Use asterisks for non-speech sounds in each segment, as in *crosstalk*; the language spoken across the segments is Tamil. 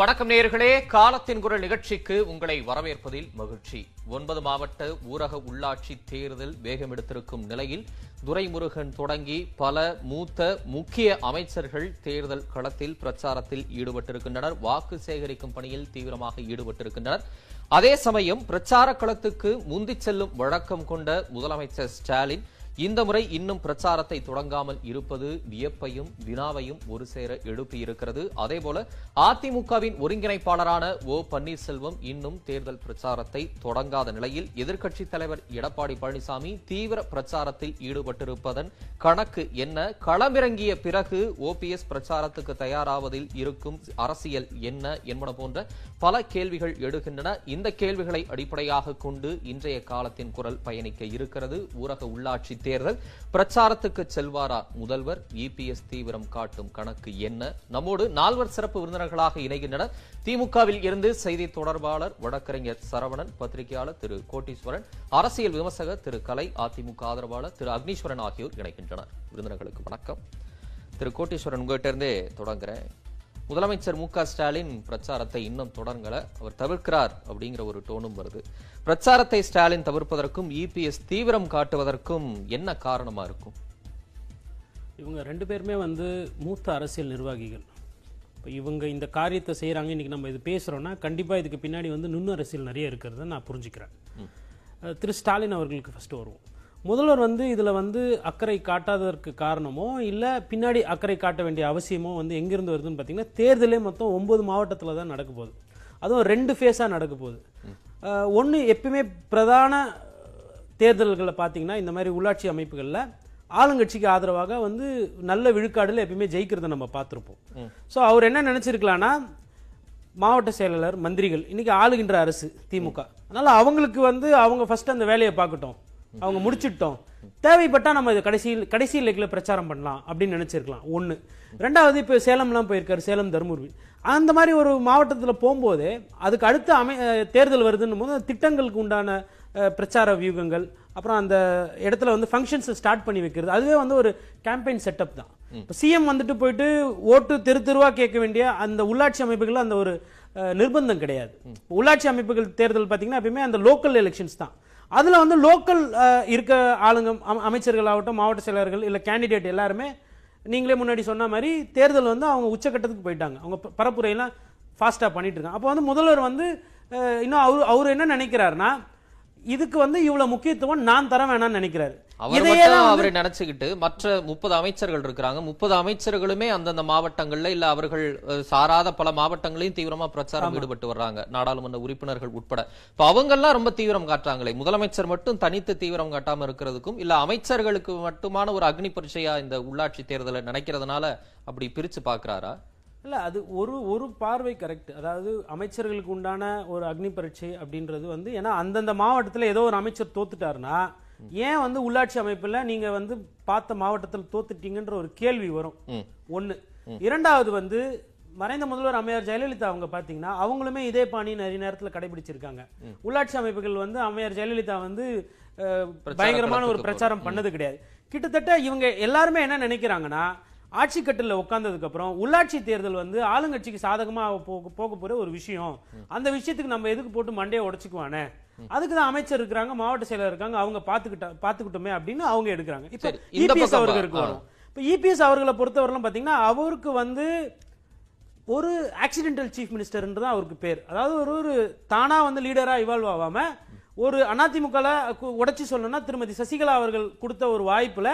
வணக்கம் நேயர்களே. காலத்தின் குரல் நிகழ்ச்சிக்கு உங்களை வரவேற்பதில் மகிழ்ச்சி. ஒன்பது மாவட்ட ஊரக உள்ளாட்சி தேர்தல் வேகமெடுத்திருக்கும் நிலையில் துரைமுருகன் தொடங்கி பல மூத்த முக்கிய அமைச்சர்கள் தேர்தல் களத்தில் பிரச்சாரத்தில் ஈடுபட்டிருக்கின்றனர். வாக்கு சேகரிக்கும் பணியில் தீவிரமாக ஈடுபட்டிருக்கின்றனர். அதே சமயம் பிரச்சார களத்துக்கு முந்திச் செல்லும் வழக்கம் கொண்ட முதலமைச்சர் ஸ்டாலின் இந்த முறை இன்னும் பிரச்சாரத்தை தொடங்காமல் இருப்பது வியப்பையும் வினாவையும் ஒரு சேர எழுப்பியிருக்கிறது அதேபோல அதிமுகவின் ஒருங்கிணைப்பாளரான ஓ பன்னீர்செல்வம் இன்னும் தேர்தல் பிரச்சாரத்தை தொடங்காத நிலையில் எதிர்க்கட்சித் தலைவர் எடப்பாடி பழனிசாமி தீவிர பிரச்சாரத்தில் ஈடுபட்டிருப்பதன் கணக்கு என்ன? களமிறங்கிய பிறகு ஓபிஎஸ் பிரச்சாரத்துக்கு தயாராவதில் இருக்கும் அரசியல் என்ன என்பன போன்ற பல கேள்விகள் எழுகின்றன. இந்த கேள்விகளை அடிப்படையாக கொண்டு இன்றைய காலத்தின் குரல் பயணிக்க இருக்கிறது. ஊரக உள்ளாட்சி தேர்தல். பிரச்சாரத்துக்கு செல்வாரா முதல்வர்? இபிஎஸ் தீவிரம் காட்டும் கணக்கு என்ன? நம்மோடு நால்வர் சிறப்பு விருந்தினர்களாக இணைகின்றனர். திமுகவில் இருந்து செய்தி தொடர்பாளர் வழக்கறிஞர் சரவணன் பத்திரிகையாளர் திரு கோட்டீஸ்வரன் அரசியல் விமர்சகர் திரு கலை அதிமுக ஆதரவாளர் திரு அக்னீஸ்வரன் ஆகியோர் இணைக்கின்றனர் விருந்தினர்களுக்கு வணக்கம். திரு கோட்டீஸ்வரன் உங்ககிட்ட இருந்தே தொடங்குறேன். முதலமைச்சர் மு ஸ்டாலின் பிரச்சாரத்தை இன்னும் தொடங்கல. அவர் தவிர்க்கிறார் அப்படிங்கிற ஒரு டோனும் வருது. பிரச்சாரத்தை ஸ்டாலின் தவிர்ப்பதற்கும் இபிஎஸ் தீவிரம் காட்டுவதற்கும் என்ன காரணமா இருக்கும்? இவங்க ரெண்டு பேருமே வந்து மூத்த அரசியல் நிர்வாகிகள். இப்போ இவங்க இந்த காரியத்தை செய்கிறாங்க இன்றைக்கி நம்ம இது பேசுகிறோன்னா கண்டிப்பாக இதுக்கு பின்னாடி வந்து நுண்ணு அரசியல் நிறைய இருக்கிறத நான் புரிஞ்சுக்கிறேன். திரு ஸ்டாலின் அவர்களுக்கு ஃபஸ்ட்டு வருவோம். முதல்வர் வந்து இதில் வந்து அக்கறை காட்டாததற்கு காரணமோ இல்லை பின்னாடி அக்கறை காட்ட வேண்டிய அவசியமோ வந்து எங்கேருந்து வருதுன்னு பார்த்தீங்கன்னா தேர்தலே மொத்தம் ஒன்பது மாவட்டத்தில் தான் நடக்க போகுது. அதுவும் ரெண்டு ஃபேஸாக நடக்க போகுது. ஒன்று எப்பயுமே பிரதான தேர்தல்களை பார்த்தீங்கன்னா இந்த மாதிரி உள்ளாட்சி அமைப்புகளில் ஆளுங்கட்சிக்கு ஆதரவாக வந்து நல்ல விழுக்காடுல எப்பயுமே ஜெயிக்கிறத நம்ம பார்த்துருப்போம் ஸோ அவர் என்ன நினைச்சிருக்கலாம்னா மாவட்ட செயலாளர் மந்திரிகள் இன்னைக்கு ஆளுகின்ற அரசு திமுக. அதனால அவங்களுக்கு வந்து அவங்க ஃபர்ஸ்ட் அந்த வேலையை பார்க்கட்டும். அவங்க முடிச்சிட்டோம். தேவைப்பட்டா நம்ம இது கடைசியில் கடைசி லெக்கில் பிரச்சாரம் பண்ணலாம் அப்படின்னு நினைச்சிருக்கலாம். ஒன்று ரெண்டாவது இப்போ சேலம்லாம் போயிருக்காரு சேலம் தருமபுரி. அந்த மாதிரி ஒரு மாவட்டத்தில் போகும்போது அதுக்கு அடுத்த அமை தேர்தல் வருதுன்னும் போது திட்டங்களுக்கு உண்டான பிரச்சார வியூகங்கள் அப்புறம் அந்த இடத்துல வந்து ஃபங்க்ஷன்ஸை ஸ்டார்ட் பண்ணி வைக்கிறது. அதுவே வந்து ஒரு கேம்பெயின் செட்டப் தான். இப்போ சிஎம் வந்துட்டு போயிட்டு ஓட்டு தெரு தெருவா கேட்க வேண்டிய அந்த உள்ளாட்சி அமைப்புகள் அந்த ஒரு நிர்பந்தம் கிடையாது. உள்ளாட்சி அமைப்புகள் தேர்தல் பார்த்தீங்கன்னா எப்பயுமே அந்த லோக்கல் எலெக்ஷன்ஸ் தான். அதில் வந்து லோக்கல் இருக்க ஆளுங்க அமைச்சர்கள் ஆகட்டும் மாவட்ட செயலர்கள் இல்லை கேண்டிடேட் எல்லாருமே நீங்களே முன்னாடி சொன்ன மாதிரி தேர்தல் வந்து அவங்க உச்சக்கட்டத்துக்கு போயிட்டாங்க. அவங்க பரப்புரையெல்லாம் ஃபாஸ்ட்டாக பண்ணிட்டு இருக்காங்க அப்போ வந்து முதல்வர் வந்து இன்னும் அவர் அவர் என்ன நினைக்கிறாருன்னா இதுக்கு வந்து இவ்வளோ முக்கியத்துவம் நான் தர வேணாம்னு நினைக்கிறாரு. அவர் மட்டும் அவரை நினைச்சுக்கிட்டு மற்ற முப்பது அமைச்சர்கள் இருக்கிறாங்க. முப்பது அமைச்சர்களுமே அந்தந்த மாவட்டங்கள்ல இல்ல அவர்கள் சாராத பல மாவட்டங்களையும் தீவிரமா பிரச்சாரம் ஈடுபட்டு வர்றாங்க. நாடாளுமன்ற உறுப்பினர்கள் உட்பட. இப்ப அவங்க எல்லாம் ரொம்ப தீவிரம் காட்டுறாங்களே. முதலமைச்சர் மட்டும் தனித்து தீவிரம் காட்டாம இருக்கிறதுக்கும் இல்ல அமைச்சர்களுக்கு மட்டுமான ஒரு அக்னி பரீட்சையா இந்த உள்ளாட்சி தேர்தலை நினைக்கிறதுனால அப்படி பிரிச்சு பாக்குறாரா? இல்ல அது ஒரு ஒரு பார்வை கரெக்ட் அதாவது அமைச்சர்களுக்கு உண்டான ஒரு அக்னி பரீட்சை அப்படின்றது வந்து ஏன்னா அந்தந்த மாவட்டத்துல ஏதோ ஒரு அமைச்சர் தோத்துட்டாருன்னா ஏன் வந்து உள்ளாட்சி அமைப்புல நீங்க வந்து பார்த்த மாவட்டத்தில் தோத்துட்டீங்கன்ற ஒரு கேள்வி வரும். ஒண்ணு. இரண்டாவது வந்து மறைந்த முதல்வர் அம்மையார் ஜெயலலிதா அவங்க பாத்தீங்கன்னா அவங்களுமே இதே பாணி நிறைய நேரத்துல கடைபிடிச்சிருக்காங்க. உள்ளாட்சி அமைப்புகள் வந்து அம்மையார் ஜெயலலிதா வந்து பயங்கரமான ஒரு பிரச்சாரம் பண்ணது கிடையாது. கிட்டத்தட்ட இவங்க எல்லாருமே என்ன நினைக்கிறாங்கன்னா ஆட்சி கட்டில உட்கார்ந்ததுக்கு அப்புறம் உள்ளாட்சி தேர்தல் வந்து ஆளுங்கட்சிக்கு சாதகமா போக போக போற ஒரு விஷயம். அந்த விஷயத்துக்கு நம்ம எதுக்கு போட்டு மண்டையை உடைச்சுக்குவானே? அதுக்கு தான் அமைச்சர் இருக்காங்க மாவட்ட செயலர் இருக்காங்க அவங்க பாத்துக்கிட்ட பாத்துக்கிட்டோமே அப்படின்னு அவங்க எடுக்கிறாங்க. இப்ப இபிஎஸ் அவர்களுக்கு பா- வரும். இப்ப இபிஎஸ் அவர்களை பொறுத்தவரையிலும் பாத்தீங்கன்னா அவருக்கு வந்து ஒரு ஆக்சிடென்டல் சீஃப் மினிஸ்டர்ன்றது தான் அவருக்கு பேர். அதாவது ஒரு ஒரு தானா வந்து லீடரா இவால்வ் ஆகாம ஒரு அதிமுகல உடைச்சு சொல்லணும்னா திருமதி சசிகலா அவர்கள் கொடுத்த ஒரு வாய்ப்புல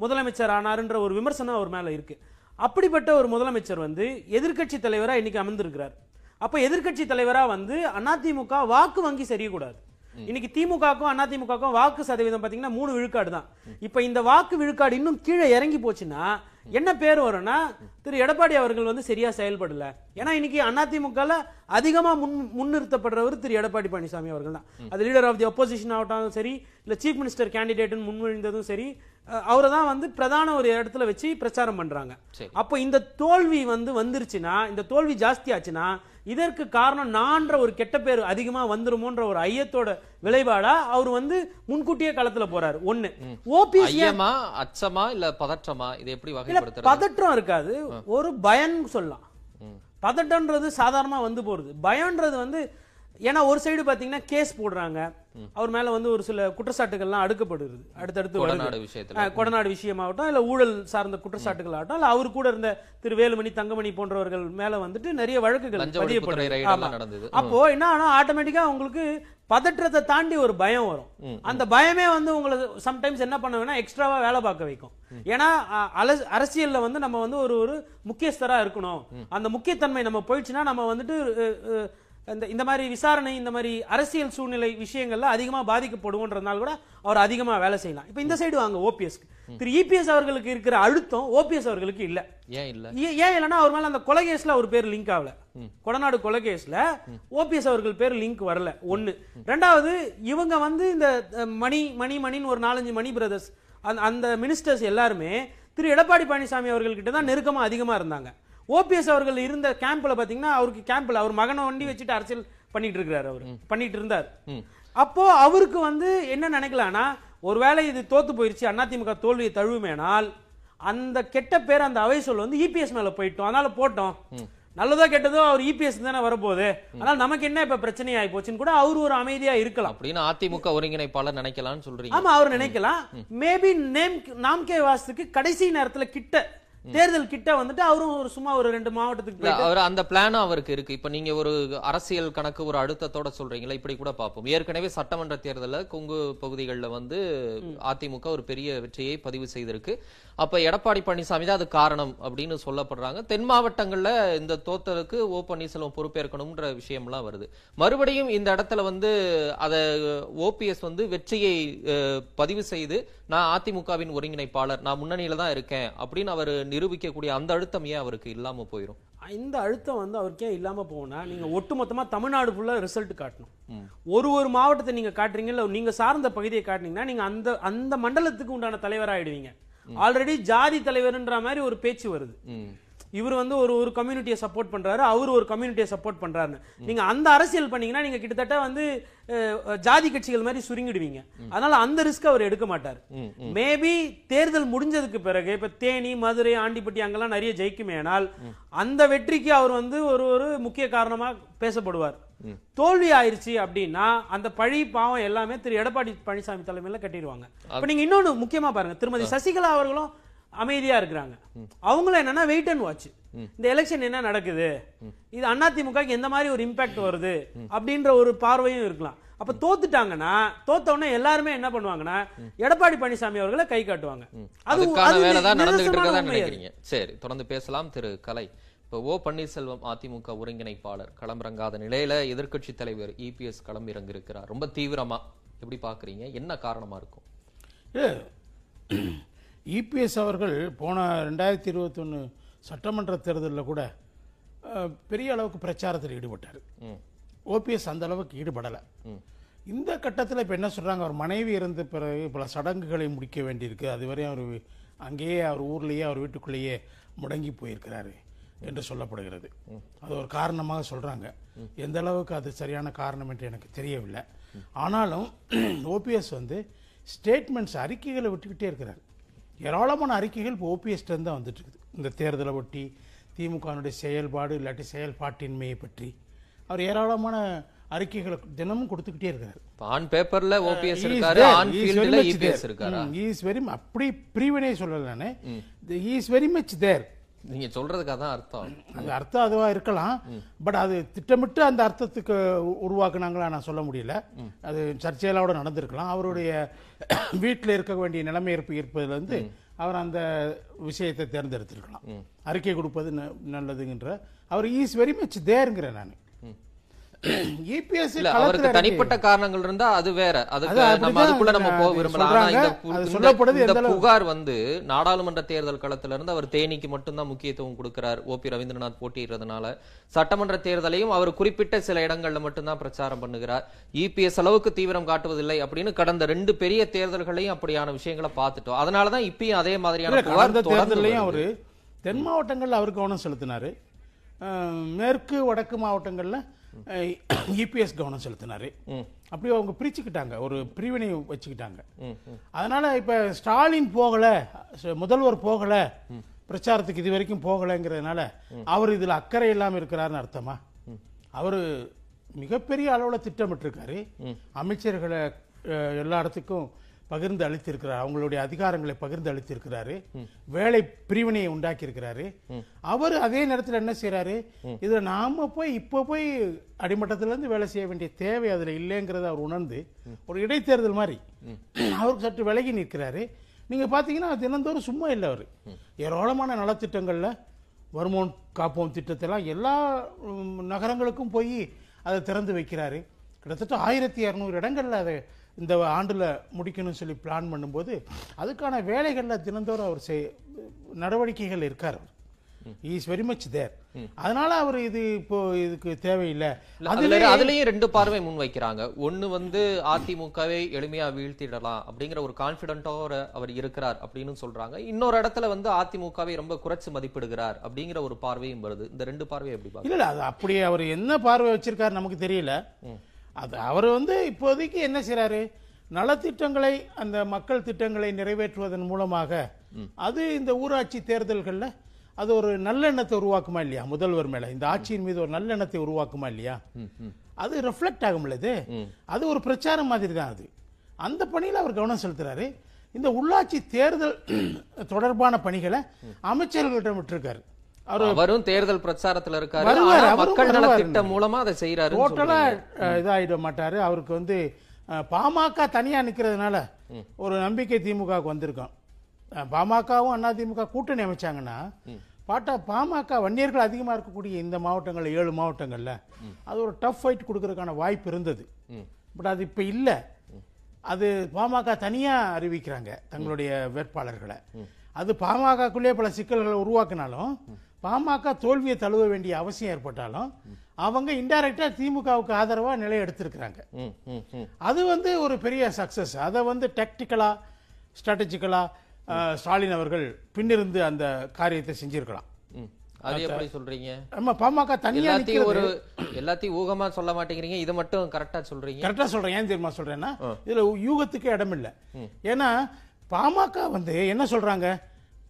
முதலமைச்சர் ஆனாருன்ற ஒரு விமர்சனம் அவர் மேல இருக்கு. அப்படிப்பட்ட ஒரு முதலமைச்சர் வந்து எதிர்க்கட்சி தலைவரா இன்னைக்கு அமர்ந்திருக்கிறார். அப்ப எதிர்க்கட்சி தலைவரா வந்து அதிமுக வாக்கு வங்கி சரியக்கூடாது இன்னைக்கு திமுகவுக்கும் அதிமுகவுக்கும் வாக்கு சதவீதம் பாத்தீங்கன்னா மூணு விழுக்காடு தான். இப்ப இந்த வாக்கு விழுக்காடு இன்னும் கீழே இறங்கி போச்சுன்னா என்ன பேர் வரும்னா திரு எடப்பாடி அவர்கள் வந்து சரியா செயல்படல. ஏன்னா இன்னைக்கு அதிமுகல அதிகமா முன் முன்னிறுத்தப்படுறவர் திரு எடப்பாடி பழனிசாமி அவர்கள் தான். அது லீடர் ஆஃப் தி opposition ஆகட்டும் சரி இல்ல சீஃப் மினிஸ்டர் கேண்டிடேட்னு முன்மொழிந்ததும் சரி அவரை தான் வந்து பிரதான ஒரு இடத்துல வச்சு பிரச்சாரம் பண்றாங்க. அப்போ இந்த தோல்வி வந்து வந்துருச்சுன்னா இந்த தோல்வி ஜாஸ்தி ஆச்சுன்னா இதற்கு காரணம் நான்ற ஒரு கெட்ட பேர் அதிகமா வந்துருமோன்ற ஒரு ஐயத்தோட விளைவாடா அவர் வந்து முன்கூட்டியே களத்துல போறாரு. ஒண்ணு. ஓபிஎஸ் ஐயமா அச்சமா இல்ல பதற்றமா? இதை எப்படி வகைப்படுத்துறது? பதற்றம் இருக்காது. ஒரு பயன் சொல்லலாம். ம். பதட்டன்றது சாதாரணமா வந்து போறது. பயம்ன்றது வந்து ஏன்னா ஒரு சைடு பாத்தீங்கன்னா கேஸ் போடுறாங்க. அவர் மேல வந்து ஒரு சில குற்றச்சாட்டுகள்லாம் அடுக்கப்படுது. அடுத்தடுத்து. கொடநாடு விஷயமாகட்டும் இல்ல ஊழல் சார்ந்த குற்றச்சாட்டுகள் ஆகட்டும் இல்ல அவர் கூட இருந்த திரு வேலுமணி தங்கமணி போன்றவர்கள் மேல வந்துட்டு நிறைய வழக்குகள் பதியப்படுது. அப்போ என்ன ஆனா ஆட்டோமேட்டிக்கா உங்களுக்கு பதற்றத்தை தாண்டி ஒரு பயம் வரும். அந்த பயமே வந்து உங்களை சம்டைம்ஸ் என்ன பண்ண வேணா எக்ஸ்ட்ராவா வேலை பார்க்க வைக்கும். ஏன்னா அரசியல்ல வந்து நம்ம வந்து ஒரு ஒரு முக்கியஸ்தரா இருக்கணும். அந்த முக்கியத்தன்மை நம்ம போயிடுச்சுன்னா நம்ம வந்துட்டு இந்த இந்த மாதிரி விசாரணை இந்த மாதிரி அரசியல் சூழ்நிலை விஷயங்கள்ல அதிகமா பாதிக்கப்படுவோன்றதுனால கூட அவர் அதிகமா வேலை செய்யலாம். இப்போ இந்த சைடு வாங்க ஓபிஎஸ் திரு இபிஎஸ் அவர்களுக்கு இருக்கிற அழுத்தம் ஓபிஎஸ் அவர்களுக்கு இல்ல. ஏன் இல்ல? ஏன் இல்லைன்னா அவர் மேல அந்த கொலை கேஸ்ல அவர் பேர் லிங்க் ஆகல. கொடநாடு கொலை கேஸ்ல ஓபிஎஸ் அவர்கள் பேர் லிங்க் வரல. ஒண்ணு. ரெண்டாவது இவங்க வந்து இந்த மணி மணி மணின்னு ஒரு நாலஞ்சு மணி பிரதர்ஸ் அந்த அந்த மினிஸ்டர்ஸ் எல்லாருமே திரு எடப்பாடி பழனிசாமி அவர்கள் கிட்ட தான் நெருக்கமா அதிகமா இருந்தாங்க. ஓபிஎஸ் அவர்கள் இருந்த கேம்ப்ல பாத்தீங்கன்னா அவருக்கு கேம்ப்ல அவர் மகனை வண்டி வச்சுட்டு அரசியல் பண்ணிட்டு இருக்கிறாரு அவர். பண்ணிட்டு இருந்தார். அப்போ அவருக்கு வந்து என்ன நினைக்கலாம்னா ஒருவேளை இது தோத்து போயிருச்சு அதிமுக தோல்வியை தழுவுமேனால் அந்த கெட்ட பேர் அந்த அவை சொல் வந்து இபிஎஸ் மேல போயிட்டோம். அதனால போட்டோம். நல்லதோ கெட்டதோ அவர் இபிஎஸ் தானே வரப்போகுது. அதனால நமக்கு என்ன இப்ப பிரச்சனை ஆகி போச்சுன்னு கூட அவர் ஒரு அமைதியா இருக்கலாம். அப்படின்னு அதிமுக ஒருங்கிணைப்பாளர் நினைக்கலாம்னு சொல்றீங்க. ஆமா அவர் நினைக்கலாம். மேபி நேம் நாம்கே வாசத்துக்கு கடைசி நேரத்துல கிட்ட தேர்தல் கிட்ட வந்துட்டு அவரும் ஒரு சும்மா ஒரு ரெண்டு மாவட்டத்துக்கு அவர் அந்த பிளானும் அவருக்கு இருக்கு. இப்ப நீங்க ஒரு அரசியல் கணக்கு ஒரு அழுத்தத்தோட சொல்றீங்களா? இப்படி கூட பார்ப்போம். ஏற்கனவே சட்டமன்ற தேர்தல்ல கொங்கு பகுதிகளில் வந்து அதிமுக ஒரு பெரிய வெற்றியை பதிவு செய்திருக்கு. அப்ப எடப்பாடி பழனிசாமி தான் அது காரணம் அப்படின்னு சொல்லப்படுறாங்க. தென் மாவட்டங்கள்ல இந்த தோத்தலுக்கு ஓ பன்னீர்செல்வம் பொறுப்பேற்கணும்ன்ற விஷயம்லாம் வருது. மறுபடியும் இந்த இடத்துல வந்து அத ஓபிஎஸ் வந்து வெற்றியை பதிவு செய்து நான் அதிமுகவின் ஒருங்கிணைப்பாளர் நான் முன்னணியில தான் இருக்கேன் அப்படின்னு அவர் நிரூபிக்கக்கூடிய அந்த அழுத்தம் ஏன் அவருக்கு இல்லாம போயிரும்? இந்த அழுத்தம் வந்து அவருக்கே இல்லாம போனா நீங்க ஒட்டுமொத்தமா தமிழ்நாடு ஃபுல்லா ரிசல்ட் காட்டணும். ஒரு ஒரு மாவட்டத்தை நீங்க காட்டுறீங்க இல்ல நீங்க சார்ந்த பகுதியை காட்டுனீங்கன்னா நீங்க அந்த அந்த மண்டலத்துக்கு உண்டான தலைவராயிடுவீங்க. ஆல்ரெடி ஜாதி தலைவர்ன்ற மாதிரி ஒரு பேச்சு வருது. இவர் வந்து ஒரு ஒரு கம்யூனிட்டியை சப்போர்ட் பண்றாரு அவர் ஒரு கம்யூனிட்டியை சப்போர்ட் பண்றாருன்னு. நீங்க அந்த அரசியல் பண்ணீங்கன்னா நீங்க கிட்டத்தட்ட வந்து ஜாதி கட்சிகள் மாதிரி சுருங்கிடுவீங்க. அதனால அந்த ரிஸ்க் அவர் எடுக்க மாட்டார். மேபி தேர்தல் முடிஞ்சதுக்கு பிறகு இப்ப தேனி மதுரை ஆண்டிப்பட்டி அங்கெல்லாம் நிறைய ஜெயிக்குமேனால் அந்த வெற்றிக்கு அவர் வந்து ஒரு ஒரு முக்கிய காரணமா பேசப்படுவார். தோல்வி ஆயிருச்சு அப்படின்னா அந்த பழி பாவம் எல்லாமே திரு எடப்பாடி பழனிசாமி தலைமையில கட்டிடுவாங்க. இப்ப நீங்க இன்னொன்னு முக்கியமா பாருங்க. திருமதி சசிகலா அவர்களும் அமைதியா இருக்கிறாங்க. அவங்களும் என்னன்னா வெயிட் அண்ட் வாட்ச் இந்த எலெக்ஷன் என்ன நடக்குது? இது அதிமுக எந்த மாதிரி ஒரு இம்பாக்ட் வருது? அப்படின்ற ஒரு பார்வையும் இருக்கலாம். அப்ப தோத்துட்டாங்கன்னா தோத்த உடனே எல்லாருமே என்ன பண்ணுவாங்கன்னா எடப்பாடி பழனிசாமி அவர்களை கை காட்டுவாங்க. அது அதுக்கான அது வேலை தான் நடந்துகிட்டு இருக்கதா. நினைக்கிறீங்க. சரி தொடர்ந்து பேசலாம். திரு கலை இப்போ ஓ பன்னீர்செல்வம் அதிமுக ஒருங்கிணைப்பாளர் களமிறங்காத நிலையில எதிர்க்கட்சி தலைவர் இபிஎஸ் களமிறங்க இருக்கிறார் ரொம்ப தீவிரமா எப்படி பாக்குறீங்க என்ன காரணமா இருக்கும்? இபிஎஸ் அவர்கள் போன ரெண்டாயிரத்தி இருபத்தொன்று சட்டமன்ற தேர்தலில் கூட பெரிய அளவுக்கு பிரச்சாரத்தில் ஈடுபட்டார். ஓபிஎஸ் அந்த அளவுக்கு ஈடுபடலை. இந்த கட்டத்தில் இப்போ என்ன சொல்கிறாங்க அவர் மனைவி இருந்த பிறகு பல சடங்குகளை முடிக்க வேண்டியிருக்கு. அதுவரை அவர் அங்கேயே அவர் ஊர்லேயே அவர் வீட்டுக்குள்ளேயே முடங்கி போயிருக்கிறாரு. என்று சொல்லப்படுகிறது. அது ஒரு காரணமாக சொல்கிறாங்க எந்த அளவுக்கு அது சரியான காரணம் என்று எனக்கு தெரியவில்லை. ஆனாலும் *clears throat* ஓபிஎஸ் வந்து ஸ்டேட்மெண்ட்ஸ் அறிக்கைகளை விட்டுக்கிட்டே இருக்கிறார். ஏராளமான அறிக்கைகள் இப்போ ஓபிஎஸ்லேருந்து தான் வந்துட்டு இருக்குது. இந்த தேர்தலை ஒட்டி திமுகனுடைய செயல்பாடு இல்லாட்டி செயல்பாட்டின்மையை பற்றி. அவர் ஏராளமான அறிக்கைகளை தினமும் கொடுத்துக்கிட்டே இருக்கிறார். ஆன் பேப்பர்ல ஓபிஎஸ் இருக்காரு ஆன் ஃபீல்ட்ல இபிஎஸ் இருக்காரா? இஸ் வெரி அப்படி பிரிவினை சொல்லல நானு. இஸ் வெரி மச் தேர் நீங்க சொல்றதுக்கு அதான் அர்த்தம். அது அர்த்தம் அதுவா இருக்கலாம். பட் அது திட்டமிட்டு அந்த அர்த்தத்துக்கு உருவாக்குனாங்களா நான் சொல்ல முடியல. அது சர்ச்சையிலோட நடந்திருக்கலாம். அவருடைய வீட்டில் இருக்க வேண்டிய நிலைமை இருப்பு இருப்பதுல இருந்து அவர் அந்த விஷயத்தை தேர்ந்தெடுத்திருக்கலாம். அறிக்கை கொடுப்பது ந- நல்லதுங்கிற. அவர் இஸ் வெரி மச் தேருங்கிறேன் நான். *clears throat* இபிஎஸ் இல்ல அவருக்கு தனிப்பட்ட காரணங்கள் இருந்தா அது வேற. அதுக்கு நம்ம அதுக்குள்ள நம்ம போக அது விரும்பல ஆனா சொல்றாங்க. இந்த புகார் வந்து நாடாளுமன்ற தேர்தல் களத்துல இருந்து அவர் தேனிக்கு மட்டும்தான் முக்கியத்துவம் கொடுக்கிறார். ஓபி ரவீந்திரநாத் போட்டியிடுறதுனால. சட்டமன்ற தேர்தலையும் அவர் குறிப்பிட்ட சில இடங்கள்ல மட்டும்தான் பிரச்சாரம் பண்ணுகிறார். இபிஎஸ் அளவுக்கு தீவிரம் காட்டுவதில்லை அப்படின்னு கடந்த ரெண்டு பெரிய தேர்தல்களையும் அப்படியான விஷயங்களை பார்த்துட்டோம். அதனாலதான் இப்பயும் அதே மாதிரியான புகார் தேர்தலையும். அவரு தென் மாவட்டங்கள்ல அவர் கவனம் செலுத்தினாரு. மேற்கு வடக்கு மாவட்டங்கள்ல இபிஎஸ் *coughs* கவனம் செலுத்தினாரு. ம். அப்படி அவங்க பிரிச்சுக்கிட்டாங்க. ஒரு பிரிவினை வச்சுக்கிட்டாங்க. அதனால இப்ப ஸ்டாலின் போகல முதல்வர் போகல பிரச்சாரத்துக்கு இது வரைக்கும் போகலைங்கிறதுனால அவர் இதுல அக்கறை இல்லாம இருக்கிறாருன்னு அர்த்தமா? அவர் மிகப்பெரிய அளவுல திட்டமிட்டிருக்காரு. அமைச்சர்களை அஹ், எல்லா இடத்துக்கும் பகிர்ந்து அளித்திருக்கிறார். அவங்களுடைய அதிகாரங்களை பகிர்ந்து அளித்திருக்கிறாரு. வேலை பிரிவினையை உண்டாக்கி இருக்கிறாரு அவர் அதே நேரத்தில் என்ன செய்யறாரு இதுல நாம போய் இப்போ போய் அடிமட்டத்துல இருந்து வேலை செய்ய வேண்டிய தேவை அதுல இல்லைங்கிறத அவர் உணர்ந்து ஒரு இடைத்தேர்தல் மாதிரி அவருக்கு சற்று விலகி நிற்கிறாரு. நீங்க பாத்தீங்கன்னா தினந்தோறும் சும்மா இல்லை அவர். ஏராளமான நலத்திட்டங்கள்ல வருமான் காப்போம் திட்டத்தெல்லாம் எல்லா நகரங்களுக்கும் போய் அதை திறந்து வைக்கிறாரு. கிட்டத்தட்ட ஆயிரத்தி இரநூறு இடங்கள்ல அதை இந்த ஆண்டுல முடிக்கணும்னு சொல்லி பிளான் பண்ணும்போது அதுக்கான வேலைகள்ல தினந்தோறும் அவர் செய் நடவடிக்கைகள் இருக்கார் அவர். இஸ் வெரி மச் தேர் அதனால அவர் இது இப்போ இதுக்கு தேவையில்லை. அதுல அதுலயும் ரெண்டு பார்வை முன் வைக்கிறாங்க. ஒண்ணு வந்து அதிமுகவை எளிமையா வீழ்த்திடலாம் அப்படிங்கிற ஒரு கான்பிடென்ட்டோட அவர் இருக்கிறார் அப்படின்னு சொல்றாங்க. இன்னொரு இடத்துல வந்து அதிமுகவை ரொம்ப குறைச்சு மதிப்பிடுகிறார் அப்படிங்கிற ஒரு பார்வையும் வருது. இந்த ரெண்டு பார்வை எப்படி இல்ல அது அப்படி அவர் என்ன பார்வை வச்சிருக்காரு நமக்கு தெரியல. அது அவர் வந்து இப்போதைக்கு என்ன செய்றாரு? நலத்திட்டங்களை அந்த மக்கள் திட்டங்களை நிறைவேற்றுவதன் மூலமாக அது இந்த ஊராட்சி தேர்தல்கள்ல அது ஒரு நல்லெண்ணத்தை உருவாக்குமா இல்லையா? முதல்வர் மேல. இந்த ஆட்சியின் மீது ஒரு நல்லெண்ணத்தை உருவாக்குமா இல்லையா? அது ரிஃப்ளெக்ட் ஆகும்ல இது. அது ஒரு பிரச்சாரம் மாதிரி தான் அது. அந்த பணியில அவர் கவனம் செலுத்துறாரு. இந்த உள்ளாட்சி தேர்தல் *clears throat* தொடர்பான பணிகளை அமைச்சர்களிடம் விட்டிருக்காரு. அவரும் தேர்தல் பிரச்சாரத்துல இருக்காரு. மக்கள் நல. திட்டம் மூலமா அதை செய்யறாரு டோட்டலா இதாயிட மாட்டாரு. அவருக்கு வந்து பாமக தனியா நிக்கிறதுனால ஒரு நம்பிக்கை திமுகவுக்கு வந்திருக்கோம். பாமகவும் அண்ணா திமுக கூட்டணி அமைச்சாங்கன்னா பாட்டா பாமக வன்னியர்கள் அதிகமா இருக்கக்கூடிய இந்த மாவட்டங்கள்ல ஏழு மாவட்டங்கள்ல அது ஒரு டஃப் ஃபைட் கொடுக்கறதுக்கான வாய்ப்பு இருந்தது. பட் அது இப்ப இல்ல. அது பாமக தனியா அறிவிக்கிறாங்க தங்களுடைய வேட்பாளர்களை. அது பாமகக்குள்ளே பல சிக்கல்களை உருவாக்கினாலும் பாமக தோல்வியை தழுவ வேண்டிய அவசியம் ஏற்பட்டாலும் அவங்க இன்டைரக்டா திமுகவுக்கு ஆதரவா நிலை எடுத்திருக்கிறாங்க. அது வந்து ஒரு பெரிய சக்சஸ் அதை வந்து டெக்டிக்கலா ஸ்ட்ராட்டஜிக்கலா ஸ்டாலின் அவர்கள் பின்னிருந்து அந்த காரியத்தை செஞ்சிருக்கலாம். அது எப்படி சொல்றீங்க? நம்ம பாமக தனியா ஒரு எல்லாத்தையும் ஊகமா சொல்ல மாட்டேங்கிறீங்க. இது மட்டும் கரெக்டா சொல்றீங்க. கரெக்டா சொல்றேன். ஏன் தெரியுமா சொல்றேன்னா இதுல யூகத்துக்கு இடம் இல்ல ஏன்னா பாமக வந்து என்ன சொல்றாங்க?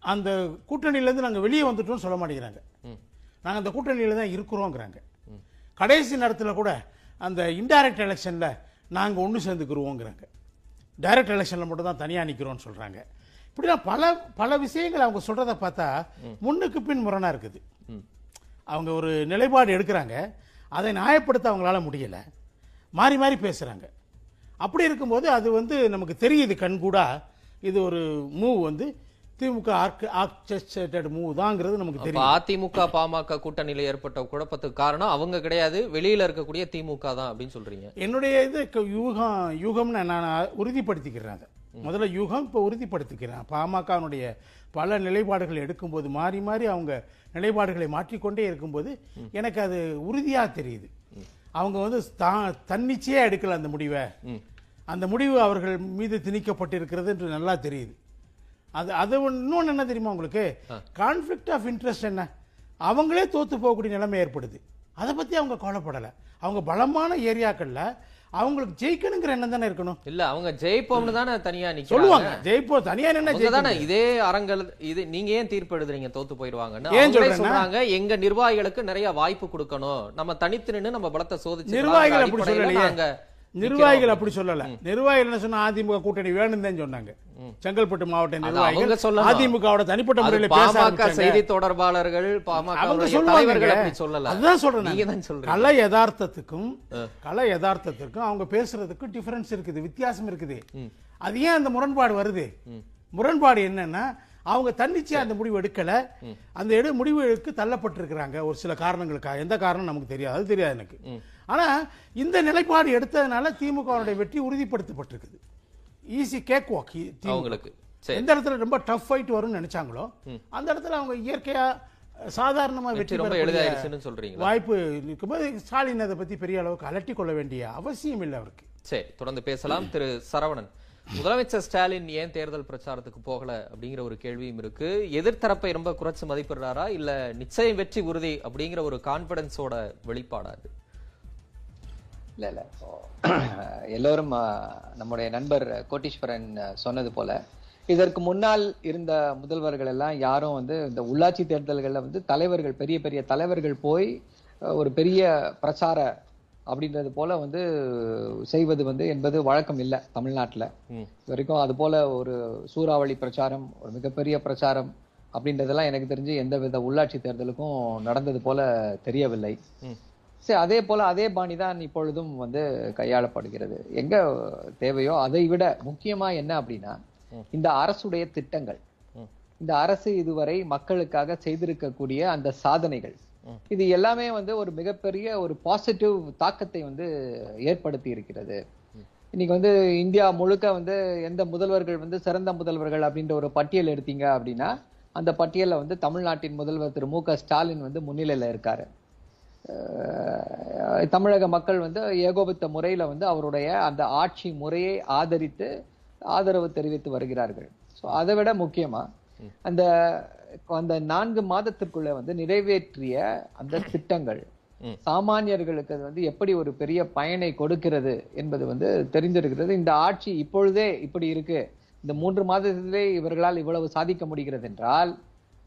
அந்த கூட்டணியில இருந்து நாங்க வெளியே வந்துட்டோம்னு சொல்ல மாட்டேங்கிறாங்க. நாங்க அந்த கூட்டணியில தான் இருக்கிறோங்கிறாங்க. கடைசி நேரத்துல கூட அந்த இன்டைரக்ட் எலெக்ஷன்ல நாங்க ஒண்ணு சேர்ந்துக்குருவோங்கிறாங்க. டைரக்ட் எலெக்ஷன்ல மட்டும் தான் தனியா நிக்கிறோம்னு சொல்றாங்க. இப்படிலாம் பல பல விஷயங்கள் அவங்க சொல்றத பார்த்தா முன்னுக்கு பின் முரணா இருக்குது. அவங்க ஒரு நிலைப்பாடு எடுக்கிறாங்க. அதை நியாயப்படுத்த அவங்களால முடியல. மாறி மாறி பேசுறாங்க. அப்படி இருக்கும்போது அது வந்து நமக்கு தெரியுது கண்கூடா. இது ஒரு மூவ் வந்து திமுக ஆர்கெஸ்ட்ரேட்டட் மூவ் தாங்கிறது நமக்கு தெரியும். அதிமுக பாமக கூட்டணியில ஏற்பட்ட குழப்பத்துக்கு காரணம் அவங்க கிடையாது வெளியில இருக்கக்கூடிய திமுக தான் அப்படின்னு சொல்றீங்க. என்னுடைய இது யூகம் யூகம்னு நான் உறுதிப்படுத்திக்கிறேன் அதை முதல்ல யூகம் இப்போ உறுதிப்படுத்திக்கிறேன் பாமகனுடைய பல நிலைப்பாடுகள் எடுக்கும்போது மாறி மாறி அவங்க நிலைப்பாடுகளை மாற்றிக்கொண்டே இருக்கும்போது எனக்கு அது உறுதியா தெரியுது. அவங்க வந்து தா- தன்னிச்சையா எடுக்கல அந்த முடிவை. அந்த முடிவு அவர்கள் மீது திணிக்கப்பட்டிருக்கிறது என்று நல்லா தெரியுது. அது அது இன்னொன்று என்ன தெரியுமா உங்களுக்கு? கான்ஃப்ளிக்ட் ஆஃப் இன்ட்ரெஸ்ட் என்ன? அவங்களே தோத்து போகக்கூடிய நிலைமை ஏற்படுது. அதை பத்தி அவங்க கவலைப்படலை. அவங்க பலமான ஏரியாக்கள்ல அவங்களுக்கு ஜெயிக்கணுங்கிற எண்ணம் தானே இருக்கணும்? இல்ல அவங்க ஜெயிப்போம்னு தானே தனியா நிக்கிறாங்க. சொல்லுவாங்க. ஜெயிப்போ தனியா தானே இதே அரங்கல் இது நீங்க ஏன் தீர்ப்பு எழுதுறீங்க தோத்து போயிடுவாங்கன்னு? ஏன்? சொல்றாங்க எங்க நிர்வாகிகளுக்கு நிறைய வாய்ப்பு கொடுக்கணும். நம்ம தனித்து நின்னு நம்ம பலத்தை சோதிச்சு நிர்வாகிகள் அப்படி சொல்லலையே. நிர்வாகிகள் அப்படி சொல்லல. நிர்வாகிகள் என்ன சொன்னா அதிமுக கூட்டணி வேணும் தான் சொன்னாங்க செங்கல்பட்டு மாவட்ட நிர்வாகிகள். அதிமுகவோட தனிப்பட்ட முறையில் பேச பாமக. செய்தி தொடர்பாளர்கள் அவங்க சொல்லுவாங்க அதுதான் சொல்றேன் கலை யதார்த்தத்துக்கும் கலை யதார்த்தத்துக்கும் அவங்க பேசுறதுக்கும் டிஃபரன்ஸ் இருக்குது வித்தியாசம் இருக்குது. அது ஏன் அந்த முரண்பாடு வருது? முரண்பாடு என்னன்னா அவங்க தன்னிச்சையா அந்த முடிவு எடுக்கல. அந்த எடு முடிவுக்கு தள்ளப்பட்டிருக்கிறாங்க ஒரு சில காரணங்களுக்காக எந்த காரணம் நமக்கு தெரியாது. அது தெரியாது எனக்கு. ஆனா இந்த நிலைப்பாடு எடுத்ததுனால திமுகவுடைய வெற்றி உறுதிப்படுத்தப்பட்டிருக்குது. ஈஸி கேக் வாக் அவங்களுக்கு. எந்த இடத்துல ரொம்ப டஃப் ஃபைட் வரும்னு நினைச்சாங்களோ அந்த இடத்துல அவங்க இயற்கையா சாதாரணமா வெற்றி சொல்றீங்களா? வாய்ப்பு இருக்கும்போது ஸ்டாலின் அதை பத்தி பெரிய அளவுக்கு அலட்டி கொள்ள வேண்டிய அவசியம் இல்லை அவருக்கு. சரி தொடர்ந்து பேசலாம். *clears throat* திரு சரவணன். முதலமைச்சர் ஸ்டாலின் ஏன் தேர்தல் பிரச்சாரத்துக்கு போகல அப்படிங்கிற ஒரு கேள்வியும் இருக்கு. எதிர்த்தரப்பை ரொம்ப குறைச்சு மதிப்பிடுறாரா? இல்ல நிச்சயம் வெற்றி உறுதி அப்படிங்கிற ஒரு கான்பிடன்ஸோட வெளிப்பாடா அது? இல்ல இல்ல. *clears throat* எல்லோரும் நம்முடைய நண்பர் கோட்டீஸ்வரன் சொன்னது போல இதற்கு முன்னால் இருந்த முதல்வர்கள் எல்லாம் யாரும் வந்து இந்த உள்ளாட்சி தேர்தல்களில் வந்து தலைவர்கள் பெரிய பெரிய தலைவர்கள் போய் ஒரு பெரிய பிரச்சார அப்படின்றது போல வந்து செய்வது வந்து என்பது வழக்கம் இல்லை தமிழ்நாட்டுல. வரைக்கும் அது போல ஒரு சூறாவளி பிரச்சாரம் ஒரு மிகப்பெரிய பிரச்சாரம் அப்படின்றதெல்லாம் எனக்கு தெரிஞ்சு எந்தவித உள்ளாட்சி தேர்தலுக்கும் நடந்தது போல தெரியவில்லை. சரி அதே போல அதே பாணி தான் இப்பொழுதும் வந்து கையாளப்படுகிறது. எங்க தேவையோ அதை விட முக்கியமா என்ன அப்படின்னா இந்த அரசுடைய திட்டங்கள். இந்த அரசு இதுவரை மக்களுக்காக செய்திருக்கக்கூடிய அந்த சாதனைகள். இது எல்லாமே வந்து ஒரு மிகப்பெரிய ஒரு பாசிட்டிவ் தாக்கத்தை வந்து ஏற்படுத்தி இருக்கிறது இன்னைக்கு வந்து இந்தியா முழுக்க வந்து எந்த முதல்வர்கள் வந்து சிறந்த முதல்வர்கள் அப்படின்ற ஒரு பட்டியல் எடுத்தீங்க அப்படின்னா அந்த பட்டியலில் வந்து தமிழ்நாட்டின் முதல்வர் திரு மு க ஸ்டாலின் வந்து முன்னிலையில் இருக்காரு. தமிழக மக்கள் வந்து ஏகோபித்த முறையில் வந்து அவருடைய அந்த ஆட்சி முறையை ஆதரித்து ஆதரவு தெரிவித்து வருகிறார்கள். ஸோ அதை விட முக்கியமாக அந்த அந்த நான்கு மாதத்திற்குள்ள வந்து நிறைவேற்றிய அந்த திட்டங்கள். சாமானியர்களுக்கு அது வந்து எப்படி ஒரு பெரிய பயனை கொடுக்கிறது என்பது வந்து தெரிந்திருக்கிறது. இந்த ஆட்சி இப்பொழுதே இப்படி இருக்கு. இந்த மூன்று மாதத்திலே இவர்களால் இவ்வளவு சாதிக்க முடிகிறது என்றால்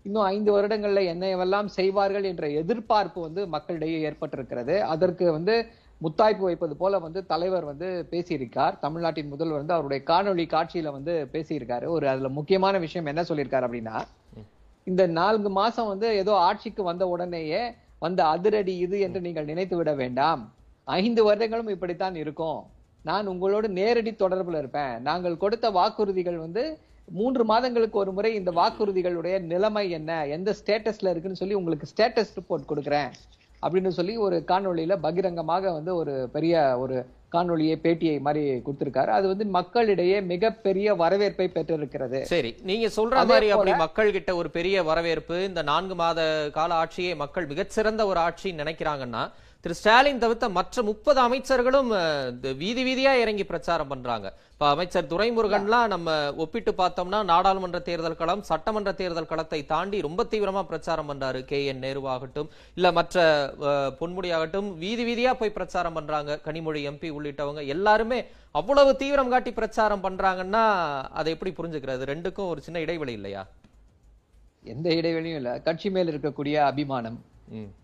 இன்னும் ஐந்து வருடங்கள்ல என்னையெல்லாம் செய்வார்கள் என்ற எதிர்பார்ப்பு வந்து மக்களிடையே ஏற்பட்டிருக்கிறது. அதற்கு வந்து முத்தாய்ப்பு வைப்பது போல வந்து தலைவர் வந்து பேசியிருக்கார். தமிழ்நாட்டின் முதல்வர் வந்து அவருடைய காணொளி காட்சியில வந்து பேசியிருக்காரு. ஒரு அதுல முக்கியமான விஷயம் என்ன சொல்லியிருக்காரு அப்படின்னா இந்த நான்கு மாசம் வந்து ஏதோ ஆட்சிக்கு வந்த உடனேயே வந்த அதிரடி இது என்று நீங்கள் நினைத்து விட வேண்டாம். ஐந்து வருடங்களும் இப்படித்தான் இருக்கும். நான் உங்களோடு நேரடி தொடர்புல இருப்பேன். நாங்கள் கொடுத்த வாக்குறுதிகள் வந்து மூன்று மாதங்களுக்கு ஒரு முறை இந்த வாக்குறுதிகளுடைய நிலைமை என்ன எந்த ஸ்டேட்டஸ்ல இருக்குன்னு சொல்லி உங்களுக்கு ஸ்டேட்டஸ் ரிப்போர்ட் கொடுக்குறேன். அப்படின்னு சொல்லி ஒரு காணொலியில பகிரங்கமாக வந்து ஒரு பெரிய ஒரு காணொளியை பேட்டியை மாதிரி கொடுத்திருக்காரு. அது வந்து மக்களிடையே மிகப்பெரிய வரவேற்பை பெற்றிருக்கிறது. சரி நீங்க சொல்ற மாதிரி அப்படி மக்கள் கிட்ட ஒரு பெரிய வரவேற்பு இந்த நான்கு மாத கால ஆட்சியை மக்கள் மிகச்சிறந்த ஒரு ஆட்சி நினைக்கிறாங்கன்னா திரு ஸ்டாலின் தவிர்த்த மற்ற முப்பது அமைச்சர்களும் இந்த வீதி வீதியா இறங்கி பிரச்சாரம் பண்றாங்க. இப்ப அமைச்சர் துரைமுருகன்லாம் நம்ம ஒப்பிட்டு பார்த்தோம்னா நாடாளுமன்ற தேர்தல் களம் சட்டமன்ற தேர்தல் களத்தை தாண்டி ரொம்ப தீவிரமா பிரச்சாரம் பண்றாரு கே. என். நேருவாகட்டும் இல்ல மற்ற பொன்முடியாகட்டும் வீதி வீதியா போய் பிரச்சாரம் பண்றாங்க. கனிமொழி எம்பி உள்ளிட்டவங்க எல்லாருமே அவ்வளவு தீவிரம் காட்டி பிரச்சாரம் பண்றாங்கன்னா அதை எப்படி புரிஞ்சுக்கிறது? ரெண்டுக்கும் ஒரு சின்ன இடைவெளி இல்லையா? எந்த இடைவெளியும் இல்ல. கட்சி மேல் இருக்கக்கூடிய அபிமானம்.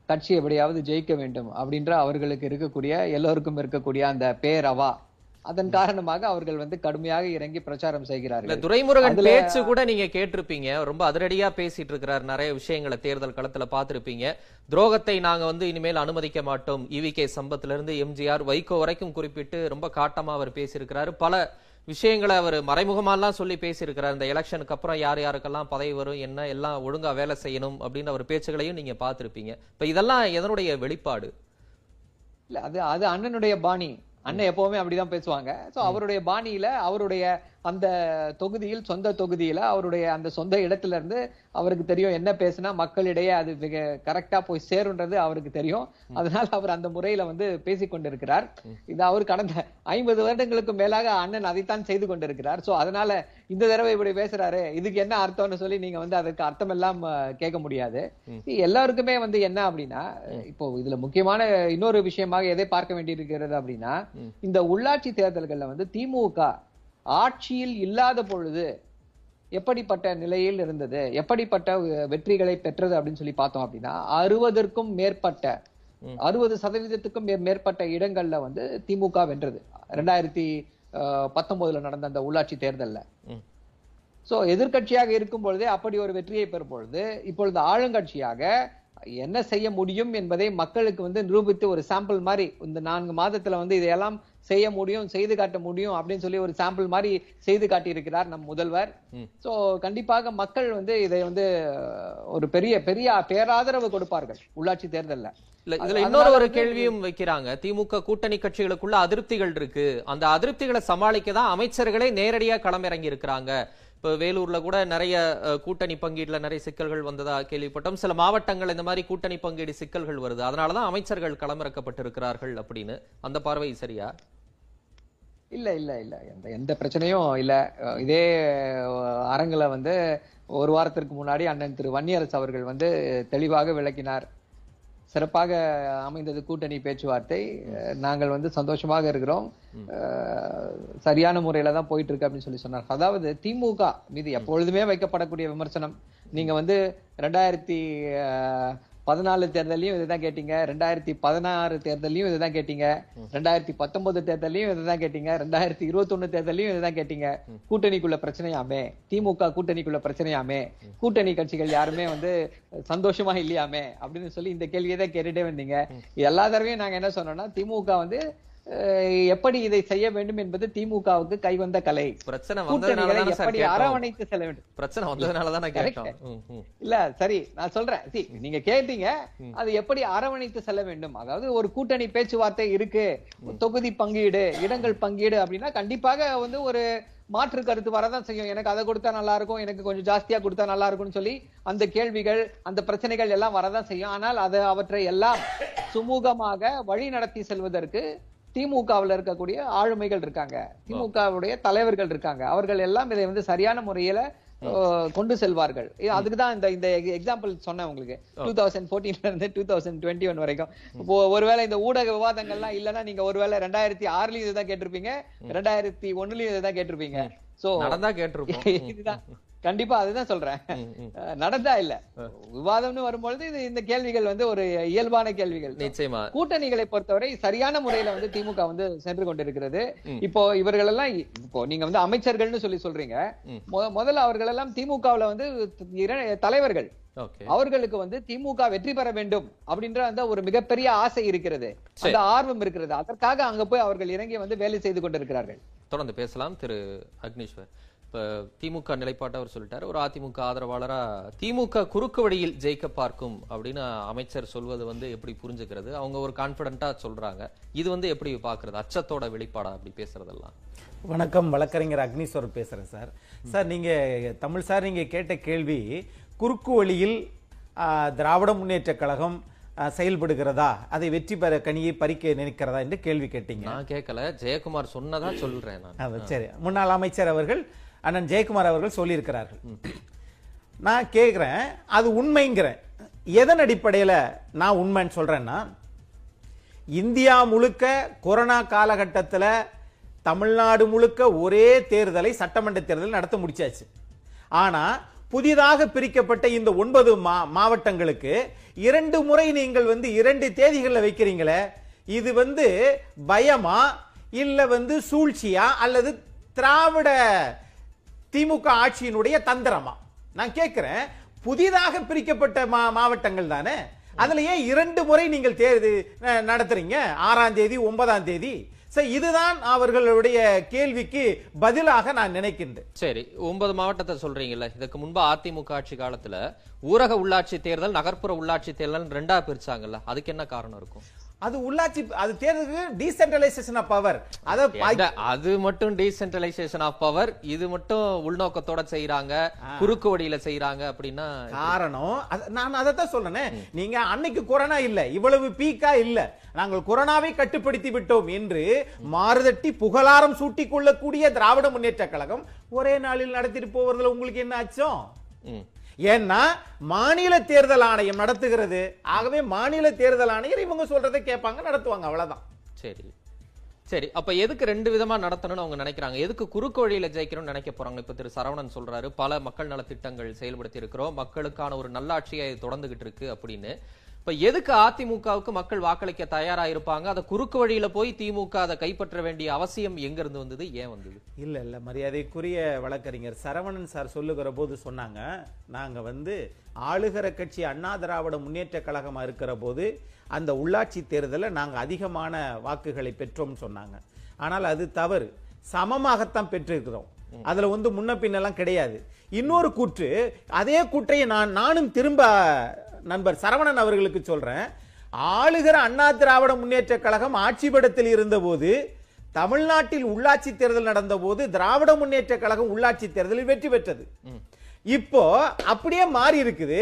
கட்சி எப்படியாவது ஜெயிக்க வேண்டும் அப்படின்ற அவர்களுக்கு இருக்கக்கூடிய எல்லோருக்கும் இருக்கக்கூடிய அந்த பேரவா. அதன் காரணமாக அவர்கள் வந்து கடுமையாக இறங்கி பிரச்சாரம் செய்கிறார்கள். துரைமுருகன் பேச்சு கூட நீங்க கேட்டிருப்பீங்க. ரொம்ப அதிரடியா பேசிட்டு இருக்கிறார் நிறைய விஷயங்களை தேர்தல் களத்துல பார்த்திருப்பீங்க. துரோகத்தை நாங்க வந்து இனிமேல் அனுமதிக்க மாட்டோம். இவி கே சம்பத்துல இருந்து எம்ஜிஆர் வைகோ வரைக்கும் குறிப்பிட்டு ரொம்ப காட்டமா அவர் பேசியிருக்கிறாரு. பல விஷயங்களை அவர் மறைமுகமாலாம் சொல்லி பேசியிருக்கிறார். இந்த எலெக்ஷனுக்கு அப்புறம் யார் யாருக்கெல்லாம் பதவி வரும் என்ன எல்லாம் ஒழுங்கா வேலை செய்யணும் அப்படின்னு அவர் பேச்சுகளையும் நீங்க பார்த்திருப்பீங்க. இப்ப இதெல்லாம் எதனுடைய வெளிப்பாடு? இல்ல அது அது அண்ணனுடைய பாணி. அண்ணன் எப்பவுமே அப்படிதான் பேசுவாங்க. சோ அவருடைய பாணியில அவருடைய அந்த தொகுதியில் சொந்த தொகுதியில அவருடைய அந்த சொந்த இடத்துல இருந்து அவருக்கு தெரியும் என்ன பேசினா மக்களிடையே அது மிக கரெக்டா போய் சேருன்றது அவருக்கு தெரியும். அதனால அவர் அந்த முறையில வந்து பேசிக் கொண்டிருக்கிறார். இது அவர் கடந்த ஐம்பது வருடங்களுக்கு மேலாக அண்ணன் அதைத்தான் செய்து கொண்டிருக்கிறார். சோ அதனால இந்த தடவை இப்படி பேசுறாரு. இதுக்கு என்ன அர்த்தம்னு சொல்லி நீங்க வந்து அதற்கு அர்த்தம் எல்லாம் கேட்க முடியாது. எல்லாருக்குமே வந்து என்ன அப்படின்னா இப்போ இதுல முக்கியமான இன்னொரு விஷயமாக எதை பார்க்க வேண்டியிருக்கிறது அப்படின்னா இந்த உள்ளாட்சி தேர்தல்கள்ல வந்து திமுக ஆட்சியில் இல்லாத பொழுது எப்படிப்பட்ட நிலையில் இருந்தது? எப்படிப்பட்ட வெற்றிகளை பெற்றது அப்படின்னு சொல்லி பார்த்தோம் அப்படின்னா அறுபதற்கும் மேற்பட்ட அறுபது சதவீதத்துக்கும் மேற்பட்ட இடங்கள்ல வந்து திமுக வென்றது. ரெண்டாயிரத்தி பத்தொன்பதுல நடந்த அந்த உள்ளாட்சி தேர்தல்ல. சோ எதிர்க்கட்சியாக இருக்கும் பொழுதே அப்படி ஒரு வெற்றியை பெறும் பொழுது இப்பொழுது ஆளுங்கட்சியாக என்ன செய்ய முடியும் என்பதை மக்களுக்கு வந்து நிரூபித்து ஒரு சாம்பிள் மாதிரி இந்த நான்கு மாதத்துல வந்து இதையெல்லாம் செய்ய முடியும் செய்து காட்ட முடியும் அப்படின்னு சொல்லி ஒரு சாம்பிள் மாதிரி செய்து காட்டியிருக்கிறார் நம் முதல்வர். சோ கண்டிப்பாக மக்கள் வந்து இதை வந்து ஒரு பெரிய பெரிய பேராதரவு கொடுப்பார்கள் உள்ளாட்சி தேர்தல்ல. இல்ல இதுல இன்னொரு ஒரு கேள்வியும் வைக்கிறாங்க. திமுக கூட்டணி கட்சிகளுக்குள்ள அதிருப்திகள் இருக்கு. அந்த அதிருப்திகளை சமாளிக்க தான் அமைச்சர்களே நேரடியா களமிறங்கி இருக்கிறாங்க. இப்போ வேலூர்ல கூட நிறைய கூட்டணி பங்கீடுல நிறைய சிக்கல்கள் வந்ததா கேள்விப்பட்டோம். சில மாவட்டங்கள் இந்த மாதிரி கூட்டணி பங்கீடு சிக்கல்கள் வருது. அதனாலதான் அமைச்சர்கள் களமிறக்கப்பட்டிருக்கிறார்கள் அப்படின்னு. அந்த பார்வை சரியா? இல்ல இல்ல இல்ல. எந்த எந்த பிரச்சனையும் இல்ல. இதே அஹ், வந்து ஒரு வாரத்திற்கு முன்னாடி அண்ணன் திரு வன்னியரசு அவர்கள் வந்து தெளிவாக விளக்கினார். சிறப்பாக அமைந்தது கூட்டணி பேச்சுவார்த்தை. நாங்கள் வந்து சந்தோஷமாக இருக்கிறோம். சரியான முறையில தான் போயிட்டு இருக்கு அப்படின்னு சொல்லி சொன்னார். அதாவது திமுக மீது எப்பொழுதுமே வைக்கப்படக்கூடிய விமர்சனம் நீங்க வந்து ரெண்டாயிரத்தி பதினாலு தேர்தலையும் இதுதான் கேட்டீங்க. ரெண்டாயிரத்தி பதினாறு தேர்தலையும் இதுதான் கேட்டீங்க. ரெண்டாயிரத்தி பத்தொன்பது தேர்தலையும் இதுதான் கேட்டீங்க. ரெண்டாயிரத்தி இருபத்தொன்னு தேர்தலையும் இதுதான் கேட்டீங்க. கூட்டணிக்குள்ள பிரச்சனையாமே. திமுக கூட்டணிக்குள்ள பிரச்சனையாமே. கூட்டணி கட்சிகள் யாருமே வந்து சந்தோஷமா இல்லையாமே அப்படின்னு சொல்லி இந்த கேள்வியை தான் கேட்டுட்டே வந்தீங்க. எல்லா தடவையும் நாங்க என்ன சொன்னோம்னா திமுக வந்து எப்படி இதை செய்ய வேண்டும் என்பது திமுகவுக்கு கைவந்த கலை. பிரச்சனை எப்படி அரவணைத்து செல்ல வேண்டும்? பிரச்சனை வந்ததுனால தானே Correct. கேட்டோம். ம், ம். இல்ல சரி நான் சொல்றேன். see, நீங்க கேட்டீங்க. அது எப்படி அரவணைத்து செல்ல வேண்டும்? அதாவது ஒரு கூட்டணி பேச்சுவார்த்தை இருக்கு. தொகுதி பங்கீடு இடங்கள் பங்கீடு அப்படின்னா கண்டிப்பாக வந்து ஒரு மாற்று கருத்து வரதான் செய்யும். எனக்கு அதை கொடுத்தா நல்லா இருக்கும் எனக்கு கொஞ்சம் ஜாஸ்தியா கொடுத்தா நல்லா இருக்கும்னு சொல்லி அந்த கேள்விகள் அந்த பிரச்சனைகள் எல்லாம் வரதான் செய்யும். ஆனால் அது அவற்றை எல்லாம் சுமூகமாக வழி நடத்தி செல்வதற்கு திமுகவுல இருக்கக்கூடிய ஆளுமைகள் இருக்காங்க. திமுகவுடைய தலைவர்கள் இருக்காங்க. அவர்கள் எல்லாம் இதை வந்து சரியான முறையில கொண்டு செல்வார்கள். இது- அதுக்குதான் இந்த இந்த எக்ஸாம்பிள் சொன்னேன் உங்களுக்கு. டூ தௌசண்ட் போர்டீன்ல இருந்து டூ தௌசண்ட் டுவெண்ட்டி ஒன் வரைக்கும் இப்போ ஒருவேளை இந்த ஊடக விவாதங்கள்லாம் இல்லைன்னா நீங்க ஒருவேளை ரெண்டாயிரத்தி ஆறுலயும் இதுதான் கேட்டிருப்பீங்க ரெண்டாயிரத்தி ஒண்ணுலயும் இதுதான் கேட்டிருப்பீங்க. சோ நடந்தா கேட்டிருப்போம். *laughs* இதுதான். கண்டிப்பா அதுதான் சொல்றேன். நடந்தா இல்ல. விவாதம்னு வரும்பொழுது இது இந்த கேள்விகள் வந்து ஒரு இயல்பான கேள்விகள். நிச்சயமா. கூட்டணிகளை பொறுத்தவரை சரியான முறையில வந்து திமுக வந்து சென்று கொண்டிருக்கிறது. இப்போ இவர்கள் எல்லாம் இப்போ நீங்க வந்து அமைச்சர்கள்னு சொல்லி சொல்றீங்க. முதல்ல அவர்கள் எல்லாம் திமுகவுல வந்து தலைவர்கள். அவர்களுக்கு வந்து திமுக வெற்றி பெற வேண்டும் அப்படின்ற அந்த ஒரு மிகப்பெரிய ஆசை இருக்கிறது. அந்த ஆர்வம் இருக்கிறது. அதற்காக அங்க போய் அவர்கள் இறங்கி வந்து வேலை செய்து கொண்டிருக்கிறார்கள். தொடர்ந்து பேசலாம் திரு அக்னீஸ்வர். இப்ப திமுக நிலைப்பாட்டை அவர் சொல்லிட்டாரு. ஒரு அதிமுக ஆதரவாளரா திமுக குறுக்கு வழியில் ஜெயிக்க பார்க்கும் அப்படின்னு அமைச்சர் சொல்வது வந்து எப்படி புரிஞ்சுக்கிறது? அவங்க ஒரு கான்பிடண்டா சொல்றாங்க. இது வந்து எப்படி பாக்குறது அச்சத்தோட வெளிப்பாடா அப்படி பேசுறதெல்லாம்? வணக்கம். வழக்கறிஞர் அக்னீஸ்வர் பேசுறேன் சார். சார் நீங்க தமிழ் சார் நீங்க கேட்ட கேள்வி குறுக்கு வழியில் திராவிட முன்னேற்ற கழகம் செயல்படுகிறதா? அதை வெற்றி பெற கனியை பறிக்க நினைக்கிறதா என்று கேள்வி கேட்டீங்க. நான் கேட்கல. ஜெயக்குமார் சொன்னதா சொல்றேன் சரி. முன்னாள் அமைச்சர் அவர்கள் அண்ணன் ஜெயக்குமார் அவர்கள் சொல்லியிருக்கிறார்கள். நான் கேட்குறேன் அது உண்மைங்கிறேன். எதன் அடிப்படையில் நான் உண்மைன்னு சொல்கிறேன்னா இந்தியா முழுக்க கொரோனா காலகட்டத்தில் தமிழ்நாடு முழுக்க ஒரே தேர்தலை சட்டமன்ற தேர்தல் நடத்த முடிச்சாச்சு. ஆனால் புதிதாக பிரிக்கப்பட்ட இந்த ஒன்பது மா மாவட்டங்களுக்கு இரண்டு முறை நீங்கள் வந்து இரண்டு தேதிகளில் வைக்கிறீங்களே இது வந்து பயமா இல்லை வந்து சூழ்ச்சியா அல்லது திராவிட திமுக ஆட்சியினுடைய தந்திரமா? நான் கேட்கிறேன் புதிதாக பிரிக்கப்பட்ட மா மாவட்டங்கள் தானே? அதுல ஏன் இரண்டு முறை நீங்கள் தேர்வு நடத்துறீங்க? ஆறாம் தேதி ஒன்பதாம் தேதி. சரி இதுதான் அவர்களுடைய கேள்விக்கு பதிலாக நான் நினைக்கின்றேன். சரி ஒன்பது மாவட்டத்தை சொல்றீங்கல்ல. இதுக்கு முன்பு அதிமுக ஆட்சி காலத்துல ஊரக உள்ளாட்சி தேர்தல் நகர்ப்புற உள்ளாட்சி தேர்தல் ரெண்டா பிரிச்சாங்கல்ல. அதுக்கு என்ன காரணம் இருக்கும்? அது உள்ளாட்சி அது தேர்தலுக்கு டீசென்ட்ரலைசேஷன் ஆஃப் பவர் அதை அது மட்டும் டீசென்ட்ரலைசேஷன் ஆஃப் பவர் இது மட்டும் உள்நோக்கத்தோட செய்யறாங்க குறுக்கு வழியில செய்யறாங்க அப்படின்னா காரணம் அது- நான் அதைத்தான் சொல்றேனே. நீங்க அன்னைக்கு கொரோனா இல்ல இவ்வளவு பீக்கா இல்ல. நாங்கள் கொரோனாவை கட்டுப்படுத்தி விட்டோம் என்று மாறுதட்டி புகழாரம் சூட்டிக் கொள்ளக்கூடிய திராவிட முன்னேற்ற கழகம் ஒரே நாளில் நடத்திட்டு போவதில் உங்களுக்கு என்ன அச்சம். ஏன்னா மாநில தேர்தல் ஆணையம் நடத்துகிறது. ஆகவே மாநில தேர்தல் ஆணையர் இவங்க சொல்றதை கேட்பாங்க நடத்துவாங்க அவ்வளவுதான். சரி. சரி அப்ப எதுக்கு ரெண்டு விதமா நடத்தணும்னு அவங்க நினைக்கிறாங்க? எதுக்கு குறுக்கு வழியில ஜெயிக்கணும்னு நினைக்க போறாங்க? இப்ப திரு. சரவணன் சொல்றாரு பல மக்கள் நல திட்டங்கள் செயல்படுத்தி இருக்கிறோம். மக்களுக்கான ஒரு நல்லாட்சியை தொடர்ந்துகிட்டு இருக்கு அப்படின்னு. இப்ப எதுக்கு அதிமுகவுக்கு மக்கள் வாக்களிக்க தயாரா இருப்பாங்க அதை குறுக்கு வழியில போய் திமுக அதை கைப்பற்ற வேண்டிய அவசியம் எங்க இருந்து வந்தது? ஏன் வந்தது? இல்ல இல்ல மரியாதைக்குரிய வழக்கறிஞர் சரவணன் சார் சொல்லுகிற போது சொன்னாங்க நாங்க வந்து ஆளுகிற கட்சி அண்ணா திராவிட முன்னேற்ற கழகமா இருக்கிற போது அந்த உள்ளாட்சி தேர்தலில் நாங்க அதிகமான வாக்குகளை பெற்றோம்னு சொன்னாங்க. ஆனால் அது தவறு. சமமாகத்தான் பெற்றிருக்கிறோம். அதுல வந்து முன்ன பின்னெல்லாம் கிடையாது. இன்னொரு கூற்று அதே கூற்றை நான் நானும் திரும்ப நண்பர் சரவணன் அவர்களுக்கு சொல்றேன். ஆளுகிற அண்ணா திராவிட முன்னேற்ற கழகம் ஆட்சி படத்தில் இருந்தபோது தமிழ்நாட்டில் உள்ளாட்சி தேர்தல் நடந்த போது திராவிட முன்னேற்ற கழகம் உள்ளாட்சி தேர்தலில் வெற்றி பெற்றது. இப்போ அப்படியே மாறி இருக்குது.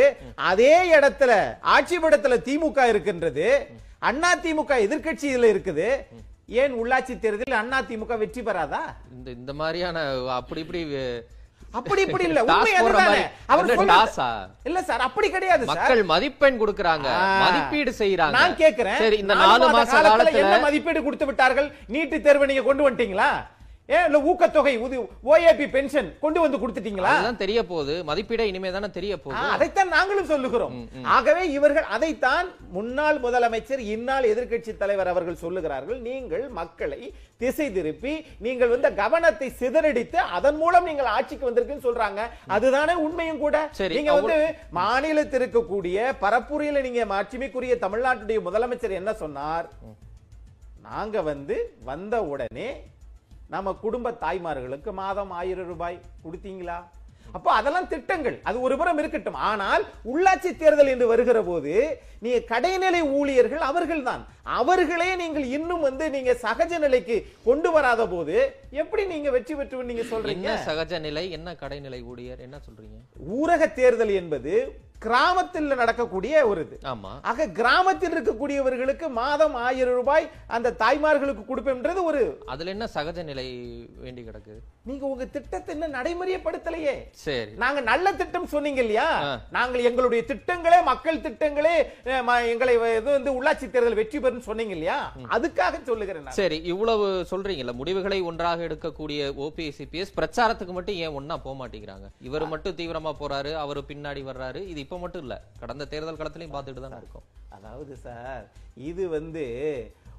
அதே இடத்துல ஆட்சி படத்துல திமுக இருக்கின்றது. அண்ணா திமுக எதிர்க்கட்சியில இருக்குது. ஏன் உள்ளாட்சி தேர்தலில் அண்ணா திமுக வெற்றி பெறாதா? இந்த இந்த மாதிரியான அப்படி இப்படி அப்படி இப்படி இல்ல. உண்மை அதுதானே. அவர் டாஸா? இல்ல சார் அப்படி கிடையாது மக்கள் மதிப்பெண் கொடுக்கறாங்க. மதிப்பீடு செய்யறாங்க நான் கேக்குறேன். சரி இந்த நாலு மாச காலத்துல என்ன மதிப்பீடு கொடுத்து விட்டார்கள்? நீட்டு தேர்வை நீங்க கொண்டு வந்துட்டீங்களா? ஏன் இல்ல ஊக்கத்தொகை ஓஏபி பென்ஷன் கொண்டு வந்து கொடுத்துட்டீங்களா? அதுதான் தெரிய போகுது. மதிப்பீடே இனிமே தானே தெரிய போகுது. அதைத்தான் நாங்களும் சொல்லுகிறோம். ஆகவே இவர்கள் அதைத்தான் முன்னாள் முதலமைச்சர் இந்நாள் எதிர்க்கட்சி தலைவர் அவர்கள் சொல்லுகிறார்கள். நீங்கள் மக்களை திசை திருப்பி நீங்கள் வந்து கவனத்தை சிதறடித்து அதன் மூலம் நீங்கள் ஆட்சிக்கு வந்திருக்குன்னு சொல்றாங்க. அதுதானே உண்மையும் கூட. நீங்க வந்து மாநிலத்தில் இருக்கக்கூடிய பரப்புரையில நீங்க மாட்சிமைக்குரிய தமிழ்நாட்டுடைய முதலமைச்சர் என்ன சொன்னார்? நாங்க வந்து வந்த உடனே நம்ம குடும்ப தாய்மார்களுக்கு மாதம் ஆயிரம் ரூபாய் கொடுத்தீங்களா? அப்போ அதெல்லாம் திட்டங்கள். அது ஒரு புறம் இருக்கட்டும். ஆனால் உள்ளாட்சி தேர்தல் என்று வருகிற போது நீங்க கடைநிலை ஊழியர்கள் அவர்கள்தான். அவர்களே நீங்கள் இன்னும் வந்து நீங்க சகஜ நிலைக்கு கொண்டு வராத போது எப்படி நீங்க வெற்றி பெற்று நீங்க சொல்றீங்க? சகஜ நிலை என்ன கடைநிலை ஊழியர் என்ன சொல்றீங்க? ஊரக தேர்தல் என்பது கிராமத்தில் நடக்கக்கூடிய ஒரு இது. ஆமா. ஆக கிராமத்தில் இருக்கக்கூடியவர்களுக்கு மாதம் ஆயிரம் ரூபாய் அந்த தாய்மார்களுக்கு கொடுப்பேன்றது ஒரு அதுல என்ன சகஜ நிலை வேண்டி கிடக்கு? நீங்க உங்க திட்டத்தை இன்னும் நடைமுறைப்படுத்தலையே. சரி. நாங்க நல்ல திட்டம் சொன்னீங்க இல்லையா. நாங்கள் எங்களுடைய திட்டங்களே மக்கள் திட்டங்களே எங்களை இது வந்து உள்ளாட்சி தேர்தல் வெற்றி பெறும் சொன்னீங்க இல்லையா? அதுக்காக சொல்லுகிறேன். சரி இவ்வளவு சொல்றீங்கல்ல முடிவுகளை ஒன்றாக எடுக்கக்கூடிய ஓபிஎஸ் சிபிஎஸ் பிரச்சாரத்துக்கு மட்டும் ஏன் ஒண்ணா போக மாட்டேங்கிறாங்க? இவர் மட்டும் தீவிரமா போறாரு அவரு பின்னாடி வர்றாரு இது இப்ப மட்டும் இல்ல. கடந்த தேர்தல் களத்திலையும் பார்த்துட்டு தான் இருக்கோம். அதாவது சார் இது வந்து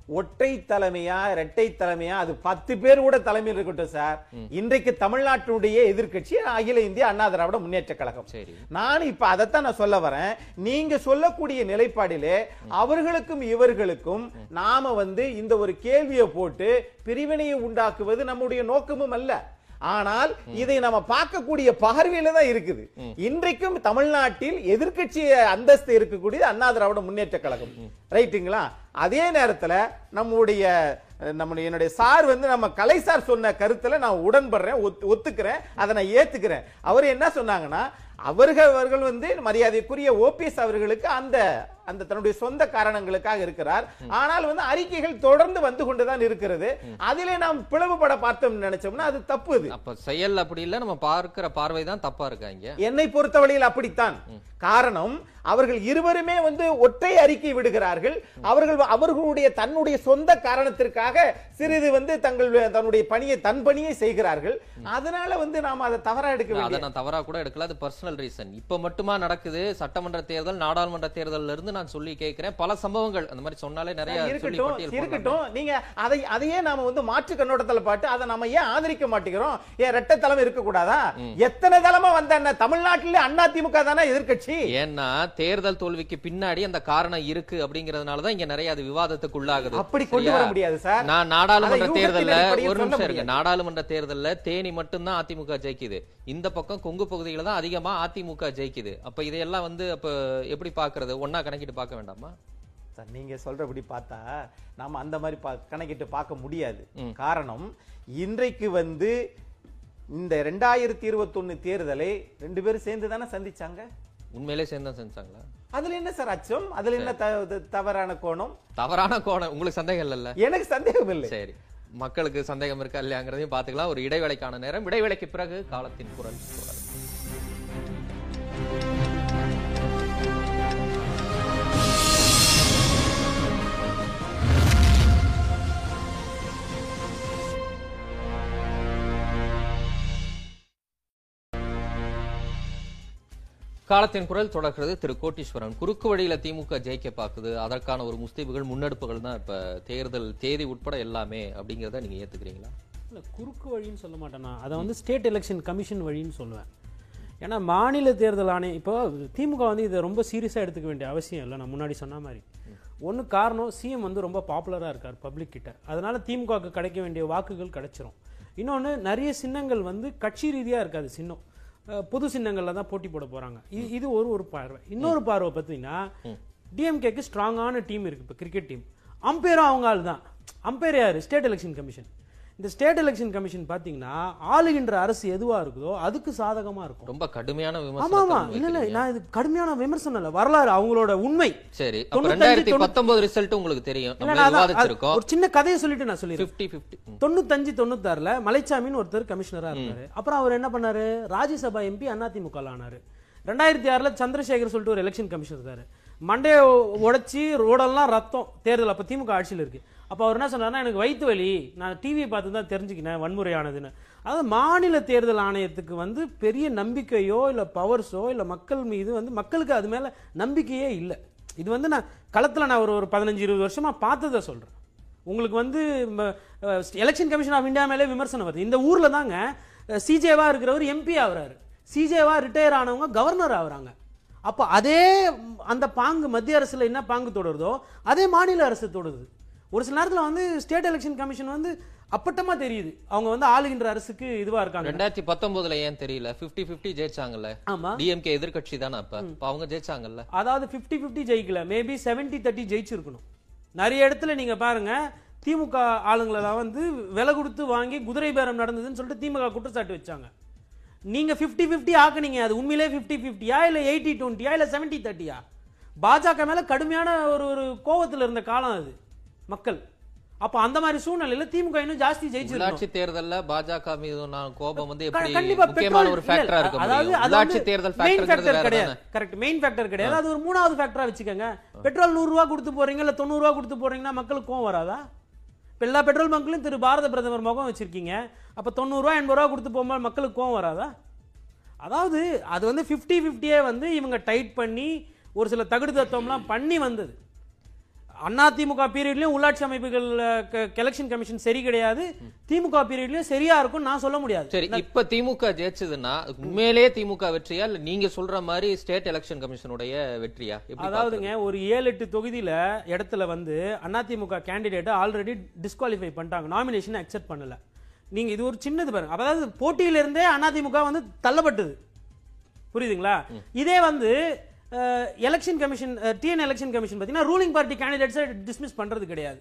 ஒற்றை தலைமையா இரட்டை தலைமையா? அது பத்து பேர் கூட தலைமையில் இருக்கட்டும் சார். இன்றைக்கு தமிழ்நாட்டினுடைய எதிர்க்கட்சி அகில இந்திய அண்ணா திராவிட முன்னேற்ற கழகம். சரி. நான் இப்ப அதைத்தான் நான் சொல்ல வரேன். நீங்க சொல்லக்கூடிய நிலைப்பாடிலே அவர்களுக்கும் இவர்களுக்கும் நாம வந்து இந்த ஒரு கேள்வியை போட்டு பிரிவினையை உண்டாக்குவது நம்முடைய நோக்கமும் அல்ல. ஆனால் இதை நம்ம பார்க்கக்கூடிய பார்வையில தான் இருக்குது. இன்றைக்கும் தமிழ்நாட்டில் எதிர்க்கட்சி அந்தஸ்து இருக்கக்கூடியது அண்ணா திராவிட முன்னேற்ற கழகம். ரைட்டுங்களா? அதே நேரத்தில் நம்முடைய நம்முடைய என்னுடைய சார் வந்து நம்ம கலை சார் சொன்ன கருத்துல நான் உடன்படுறேன் ஒத்து- ஒத்துக்கிறேன் அதை நான் ஏத்துக்கிறேன். அவர் என்ன சொன்னாங்கன்னா அவர்கள் அவர்கள் வந்து மரியாதைக்குரிய ஓபிஎஸ் அவர்களுக்கு அந்த அந்த தன்னுடைய சொந்த காரணங்களுக்காக இருக்கிறார். ஆனால் வந்து அறிக்கைகள் தொடர்ந்து வந்து கொண்டுதான் இருக்கிறது. அதிலே நாம் பிளவுபட பார்த்தோம் நினைச்சோம்னா அது தப்பு இது. அப்ப செயல் அப்படி இல்ல நம்ம பார்க்கிற பார்வை தான் தப்பா இருக்காங்க என்னை பொறுத்தவரையில் அப்படித்தான். காரணம் அவர்கள் இருவருமே வந்து ஒற்றை அறிக்கை விடுகிறார்கள். அவர்கள் அவர்களுடைய தன்னுடைய சொந்த காரணத்திற்காக சிறிது வந்து தங்கள் தன்னுடைய பணியை தன் பணியை செய்கிறார்கள். அதனால வந்து நாம அதை தவறா எடுக்க அதை நான் தவறா கூட எடுக்கல அது பர்சனல் ரீசன் இப்ப மட்டுமா நடக்குது? சட்டமன்ற தேர்தல் நாடாளுமன்ற தேர்தல்ல இருந்து நான் சொல்லி கேட்கிறேன். பல சம்பவங்கள் அந்த மாதிரி சொன்னாலே நிறைய இருக்கட்டும். இருக்கட்டும். நீங்க அதை அதையே நாம வந்து மாற்று கண்ணோட்டத்துல பாட்டு அதை நம்ம ஏன் ஆதரிக்க மாட்டேங்கிறோம்? ஏன் ரெட்டை தலைமை இருக்க கூடாதா எத்தனை தலைமை வந்த என்ன தமிழ்நாட்டிலே அண்ணா திமுக தானே எதிர்க்கட்சி? ஏன்னா தேர்தல் தோல்விக்கு பின்னாடி அந்த காரணம் இருக்கு அப்படிங்கறதுனால தான் இங்க நிறைய அது விவாதத்துக்கு உள்ளாகுது அப்படி கொண்டு வர? முடியாது சார். நான் நாடாளுமன்ற தேர்தல்ல ஒரு நிமிஷம் இருக்கு. நாடாளுமன்ற தேர்தல்ல தேனி மட்டும்தான் அதிமுக ஜெயிக்குது. இந்த பக்கம் கொங்கு பகுதியில தான் அதிகமா அதிமுக ஜெயிக்குது. அப்ப இதையெல்லாம் வந்து அப்ப எப்படி பாக்குறது ஒன்னா கணக்கிட்டு பார்க்க வேண்டாமா? சார் நீங்க சொல்றபடி பார்த்தா நாம அந்த மாதிரி பா- கணக்கிட்டு பார்க்க முடியாது. காரணம் இன்றைக்கு வந்து இந்த ரெண்டாயிரத்தி இருபத்தொன்னு தேர்தலை ரெண்டு பேரும் சேர்ந்து தானே சந்திச்சாங்க? உண்மையிலே சேர்ந்து தான் செஞ்சாங்களா அதுல என்ன சார் அச்சம்? அதுல என்ன தவறான கோணம்? தவறான கோணம். உங்களுக்கு சந்தேகம் இல்லைல்ல? எனக்கு சந்தேகம் இல்லை. சரி. மக்களுக்கு சந்தேகம் இருக்கா இல்லையாங்கிறதையும் பார்த்துக்கலாம். ஒரு இடைவேளைக்கான நேரம். இடைவேளைக்கு பிறகு காலத்தின் குரல் காலத்தின் குரல் தொடர்கிறது. திரு கோட்டீஸ்வரன் குறுக்கு வழியில திமுக ஜெயிக்க பாக்குது. அதற்கான ஒரு முஸ்தீபுகள் முன்னெடுப்புகள் தான் இப்ப தேர்தல் தேதி உட்பட எல்லாமே அப்படிங்கிறத நீங்க ஏத்துக்கிறீங்களா? இல்லை குறுக்கு வழின்னு சொல்ல மாட்டேன் அதை வந்து ஸ்டேட் எலெக்ஷன் கமிஷன் வழின்னு சொல்லுவேன். ஏன்னா மாநில தேர்தல் ஆணையம் இப்போ திமுக வந்து இதை ரொம்ப சீரியஸாக எடுத்துக்க வேண்டிய அவசியம் இல்லை நான் முன்னாடி சொன்ன மாதிரி. ஒன்று காரணம் சிஎம் வந்து ரொம்ப பாப்புலராக இருக்கார் பப்ளிக் கிட்ட. அதனால திமுகவுக்கு கிடைக்க வேண்டிய வாக்குகள் கிடைச்சிரும். இன்னொன்று நிறைய சின்னங்கள் வந்து கட்சி ரீதியாக இருக்காது சின்னம். பொது சின்னங்களில் தான் போட்டி போட போகிறாங்க இது இது ஒரு ஒரு பார்வை. இன்னொரு பார்வை பார்த்தீங்கன்னா டிஎம்கேக்கு ஸ்ட்ராங்கான டீம் இருக்கு இப்போ கிரிக்கெட் டீம் அம்பையரும் அவங்க ஆள் தான். அம்பையர் யார்? ஸ்டேட் எலெக்ஷன் கமிஷன் இந்த ஸ்டேட் எலெக்ஷன் கமிஷன் பாத்தீங்கன்னா ஆளுகின்ற அரசு எதுவா இருக்குதோ அதுக்கு சாதகமா இருக்கும். ரொம்ப கடுமையான ஆமா ஆமா. இல்ல இல்ல நான் இது கடுமையான விமர்சனம் இல்ல வரலாறு அவங்களோட உண்மை. சரி ரெண்டாயிரத்தி பத்தொன்பது ரிசல்ட் உங்களுக்கு தெரியும். ஒரு சின்ன கதையை சொல்லிட்டு நான் சொல்லிடுறேன். பிப்டி பிப்டி தொண்ணூத்தஞ்சு தொண்ணூத்தாறுல மலைச்சாமின்னு ஒருத்தர் கமிஷனரா இருந்தாரு. அப்புறம் அவர் என்ன பண்ணாரு? ராஜ்யசபா எம்பி அதிமுக ஆனாரு. ரெண்டாயிரத்தி ஆறுல சந்திரசேகர் சொல்லிட்டு ஒரு எலெக்ஷன் கமிஷனர் இருந்தாரு மண்டையை உடைச்சி ரோடெல்லாம் ரத்தம். தேர்தல் அப்ப திமுக ஆட்சியில் இருக்கு. அப்போ அவர் என்ன சொன்னாருன்னா எனக்கு வயிற்று வலி. நான் டிவியை பார்த்து தான் தெரிஞ்சுக்கினேன் வன்முறையானதுன்னு. அதாவது மாநில தேர்தல் ஆணையத்துக்கு வந்து பெரிய நம்பிக்கையோ இல்லை பவர்ஸோ இல்லை மக்கள் மீது வந்து மக்களுக்கு அது மேலே நம்பிக்கையே இல்லை. இது வந்து நான் களத்தில் நான் ஒரு ஒரு பதினஞ்சு இருபது வருஷமாக பார்த்ததை சொல்கிறேன் உங்களுக்கு வந்து எலெக்ஷன் கமிஷன் ஆஃப் இந்தியா மேலே விமர்சனம் வருது. இந்த ஊரில் தாங்க சிஜேவாக இருக்கிறவர் எம்பி ஆகுறாரு. சிஜேவாக ரிட்டையர் ஆனவங்க கவர்னர் ஆகுறாங்க. அப்போ அதே அந்த பாங்கு மத்திய அரசில் என்ன பாங்கு தொடருதோ அதே மாநில அரசு தொடருது ஒரு சில நேரத்துல வந்து ஸ்டேட் எலெக்ஷன் கமிஷன் வந்து அப்பட்டமா தெரியுது. அவங்க வந்து ஆளுகின்ற அரசுக்கு இதுவா இருக்காங்க. ரெண்டாயிரத்தி பத்தொன்பதுல ஏன் தெரியல? பிப்டி பிப்டி ஜெயிச்சாங்கல்ல. ஆமா. டிஎம்கே எதிர்க்கட்சி தானே அப்ப? அவங்க ஜெயிச்சாங்கல்ல? அதாவது 50 50 ஜெயிக்கல. மேபி 70 30 ஜெயிச்சிருக்கணும். நிறைய இடத்துல நீங்க பாருங்க திமுக ஆளுங்களெல்லாம் வந்து விலை கொடுத்து வாங்கி குதிரை பேரம் நடந்ததுன்னு சொல்லிட்டு திமுக குற்றச்சாட்டு வச்சாங்க. நீங்க 50 50 ஆக்குனீங்க. அது உண்மையிலே 50 50யா இல்ல 80 20யா இல்ல 70 30யா பாஜக மேல கடுமையான ஒரு ஒரு கோவத்துல இருந்த காலம் அது. மக்கள். அப்ப அந்த மாதிரி சூழ்நிலையில திமுக இன்னும் ஜாஸ்தி ஜெயிச்சிருக்கணும். உள்ளாட்சி தேர்தல்ல பாஜக மீது நான் கோபம் வந்து எப்படி கண்டிப்பா முக்கியமான ஒரு ஃபேக்டரா இருக்க அதாவது உள்ளாட்சி தேர்தல் வேற கிடையாது. கரெக்ட் மெயின் ஃபேக்டர் கிடையாது. அது ஒரு மூணாவது ஃபேக்டரா வச்சுக்கோங்க. பெட்ரோல் நூறு ரூபா கொடுத்து போறீங்க இல்ல தொண்ணூறு ரூபா கொடுத்து போறீங்கன்னா மக்களுக்கு கோவம் வராதா? இப்ப எல்லா பெட்ரோல் பங்க்லயும் திரு பாரத பிரதமர் முகம் வச்சிருக்கீங்க. அப்ப தொண்ணூறு ரூபா எண்பது ரூபா கொடுத்து போகும்போது மக்களுக்கு கோவம் வராதா? அதாவது அது வந்து 50 ஃபிஃப்டியே வந்து இவங்க டைட் பண்ணி ஒரு சில தகுடு தத்துவம்லாம் பண்ணி வந்தது. அதிமுக பீரியட்லயும் உள்ளாட்சி அமைப்புகள் எலெக்ஷன் கமிஷன் சரி கிடையாது. திமுக பீரியட்லயும் சரியா இருக்கும் நான் சொல்ல முடியாது. சரி இப்ப திமுக ஜெயிச்சதுன்னா உண்மையிலேயே திமுக வெற்றியா? இல்ல நீங்க சொல்ற மாதிரி ஸ்டேட் எலெக்ஷன் கமிஷனுடைய வெற்றியா? அதாவதுங்க ஒரு ஏழு எட்டு தொகுதியில இடத்துல வந்து அதிமுக கேண்டிடேட்டை ஆல்ரெடி டிஸ்குவாலிஃபை பண்ணிட்டாங்க. நாமினேஷன் அக்செப்ட் பண்ணல. நீங்க இது ஒரு சின்னது பாருங்க. அதாவது போட்டியில இருந்தே அதிமுக வந்து தள்ளப்பட்டது. புரியுதுங்களா? இதே வந்து election commission TN election commission பார்த்தீங்கன்னா ரூலிங் பார்ட்டி கேண்டிடேட்ஸை டிஸ்மிஸ் பண்றது கிடையாது.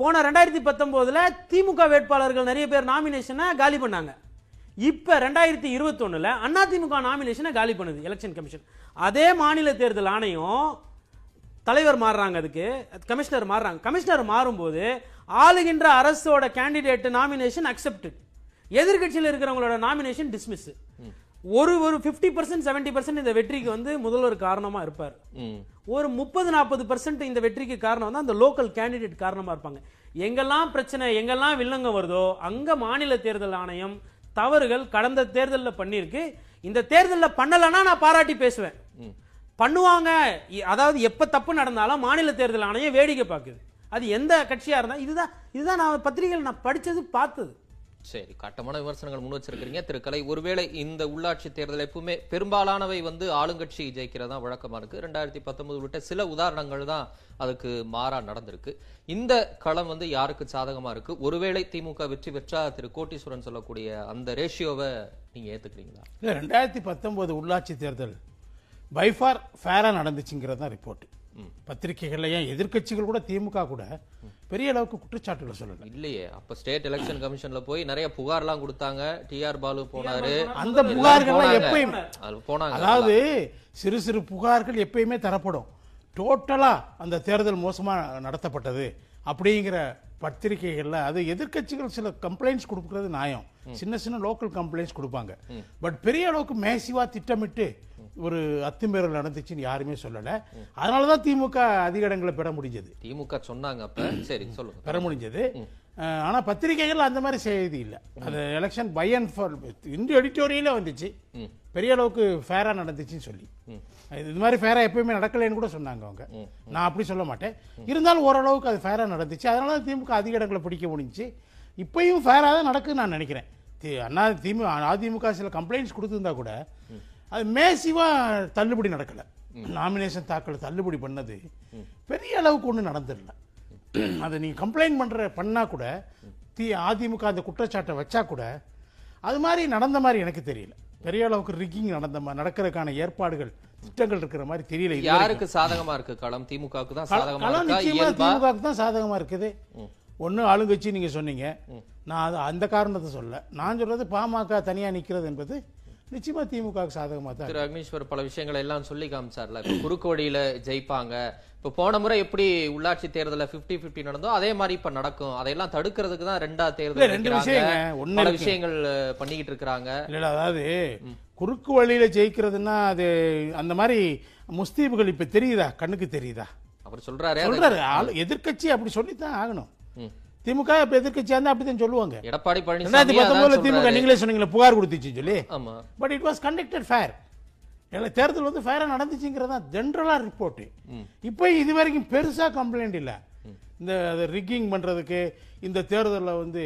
போன ரெண்டாயிரத்தி பத்தொன்பதுல திமுக வேட்பாளர்கள் நிறைய பேர் நாமினேஷனை காலி பண்ணாங்க. இப்ப ரெண்டாயிரத்தி இருபத்தொன்னுல அதிமுக நாமினேஷனை காலி பண்ணுது எலெக்ஷன் கமிஷன் அதே மாநில தேர்தல் ஆணையம் தலைவர் மாறுறாங்க அதுக்கு கமிஷனர் மாறுறாங்க. கமிஷனர் மாறும்போது ஆளுகின்ற அரசோட கேண்டிடேட் நாமினேஷன் அக்செப்டட் எதிர்க்கட்சியில் இருக்கிறவங்களோட நாமினேஷன் டிஸ்மிஸ் ஒரு ஒரு 50% பர்சன்ட் செவன்டி பர்சன்ட் இந்த வெற்றிக்கு வந்து முதல்வர் காரணமா இருப்பார். ஒரு முப்பது நாற்பது பர்சன்ட் இந்த வெற்றிக்கு காரணம் வந்து அந்த லோக்கல் கேண்டிடேட் காரணமா இருப்பாங்க. எங்கெல்லாம் பிரச்சனை எங்கெல்லாம் வில்லங்கம் வருதோ அங்க மாநில தேர்தல் ஆணையம் தவறுகள் கடந்த தேர்தல்ல பண்ணிருக்கு. இந்த தேர்தல்ல பண்ணலன்னா நான் பாராட்டி பேசுவேன். பண்ணுவாங்க. அதாவது எப்ப தப்பு நடந்தாலும் மாநில தேர்தல் ஆணையம் வேடிக்கை பார்க்குது. அது எந்த கட்சியா இருந்தா இதுதான் இதுதான் நான் பத்திரிகையில் நான் படிச்சது பார்த்தது. சரி கட்டமான விமர்சனங்கள் முன் வச்சிருக்கிறீங்க. திரு கலை ஒருவேளை இந்த உள்ளாட்சி தேர்தல் எப்பவுமே பெரும்பாலானவை வந்து ஆளுங்கட்சி ஜெயிக்கிறதா வழக்கமா இருக்கு. ரெண்டாயிரத்தி பத்தொன்பது உள்ளிட்ட சில உதாரணங்கள் தான் அதுக்கு மாறா நடந்திருக்கு. இந்த களம் வந்து யாருக்கு சாதகமா இருக்கு? ஒருவேளை திமுக வெற்றி பெற்றா திரு கோட்டீஸ்வரன் சொல்லக்கூடிய அந்த ரேஷியோவை நீங்க ஏத்துக்கிறீங்களா? இல்லை ரெண்டாயிரத்தி பத்தொம்போது உள்ளாட்சி தேர்தல் பைஃபார் ஃபேராக நடந்துச்சுங்கிறது தான் ரிப்போர்ட் பத்திரிகைகள்ல ஏன் எதிர்க்கட்சிகள் கூட திமுக கூட பெரிய அளவுக்கு குற்றச்சாட்டுகளை சொல்லலை. இல்லையே. அப்ப ஸ்டேட் எலெக்ஷன் கமிஷன்ல போய் நிறைய புகார்லாம் கொடுத்தாங்க. டிஆர் பாலு போனாரு. அந்த புகார்கள்லாம். எப்பயும். அது போனாங்க. அதாவது சிறு சிறு புகார்கள் எப்பயுமே தரப்படும். டோட்டலா அந்த தேர்தல் மோசமா நடத்தப்பட்டது அப்படிங்கிற பத்திரிகைகள்ல அது எதிர்க்கட்சிகள் சில கம்ப்ளைண்ட்ஸ் கொடுக்கறது நியாயம். சின்ன சின்ன லோக்கல் கம்ப்ளைண்ட்ஸ் கொடுப்பாங்க. பட் பெரிய அளவுக்கு மேசிவா திட்டமிட்டு ஒரு அத்துமீறல் நடந்துச்சுன்னு யாருமே சொல்லல. அதனால தான் திமுக அதிக இடங்களை பெற முடிஞ்சது. திமுக சொன்னாங்க அப்ப. சரி சொல்லுங்க. பெற முடிஞ்சது. அஹ், ஆனா பத்திரிகைகள் அந்த மாதிரி செய்தி இல்லை. அது election by and for Hindu எடிட்டோரியலே வந்துச்சு. பெரிய அளவுக்கு ஃபேரா நடந்துச்சுன்னு சொல்லி. இது மாதிரி ஃபேரா எப்பயுமே நடக்கலைன்னு கூட சொன்னாங்க அவங்க. நான் அப்படி சொல்ல மாட்டேன். இருந்தாலும் ஓரளவுக்கு அது ஃபேரா நடந்துச்சு. அதனால தான் திமுக அதிக இடங்களை பிடிக்க முடிஞ்சுச்சு இப்பயும் ஃபேரா தான் நடக்குதுன்னு நான் நினைக்கிறேன். அண்ணா திமுக அதிமுக சில கம்ப்ளைண்ட்ஸ் கொடுத்துருந்தா கூட அது மேசிவா தள்ளுபடி நடக்கல. நாமினேஷன் தாக்கல் தள்ளுபடி பண்ணது. பெரிய அளவுக்கு ஒன்றும் நடந்துடல அதை நீங்க கம்ப்ளைண்ட் பண்ற பண்ணா கூட தி அதிமுக அந்த குற்றச்சாட்டை வச்சா கூட அது மாதிரி நடந்த மாதிரி எனக்கு தெரியல. பெரிய அளவுக்கு ரிக்கிங் நடந்த மா- நடக்கிறதுக்கான ஏற்பாடுகள் திட்டங்கள் இருக்கிற மாதிரி தெரியல யாருக்கு சாதகமா இருக்கு? களம் திமுகவுக்கு தான் களம் நிச்சயமா திமுகவுக்கு தான் சாதகமா இருக்குது. ஒண்ணு ஆளுங்கட்சி நீங்க சொன்னீங்க. நான் அது அந்த காரணத்தை சொல்ல நான் சொல்றது பாமக தனியா நிக்கிறது என்பது நிச்சயமா திமுகவுக்கு சாதகமா தான் திரு அக்னீஸ்வர் பல விஷயங்களை எல்லாம் சொல்லி காமிச்சார்ல. இப்ப குறுக்கு வழியில ஜெயிப்பாங்க. இப்ப போன முறை எப்படி உள்ளாட்சி தேர்தல்ல 50 50 நடந்தோ அதே மாதிரி இப்ப நடக்கும். அதையெல்லாம் தடுக்கிறதுக்கு தான் ரெண்டா தேர்தல் ரெண்டு. விஷயங்க. பல. விஷயங்கள் பண்ணிக்கிட்டு இல்ல இல்ல, அதாவது குறுக்கு வழியில ஜெயிக்கிறதுன்னா அது அந்த மாதிரி முஸ்தீபுகள் இப்ப தெரியுதா? கண்ணுக்கு தெரியுதா? அவர் சொல்றாரு சொல்றாரு. ஆளு எதிர்க்கட்சி அப்படி சொல்லித்தான் ஆகணும். திமுக இப்ப எதிர்க்கட்சியா இருந்தா அப்படித்தான் சொல்லுவாங்க. எடப்பாடி பழனிசாமி பத்தொன்பதுல திமுக. நீங்களே சொன்னீங்களே புகார் கொடுத்துச்சுன்னு சொல்லி. But it was conducted fair தேர்தல் வந்து ஃபேரா நடந்துச்சுங்கிறதா ஜென்ரலா ரிப்போர்ட் இப்போ இது வரைக்கும் பெருசா கம்ப்ளைண்ட் இல்ல. இந்த ரிக்கிங் பண்றதுக்கு இந்த தேர்தலில் வந்து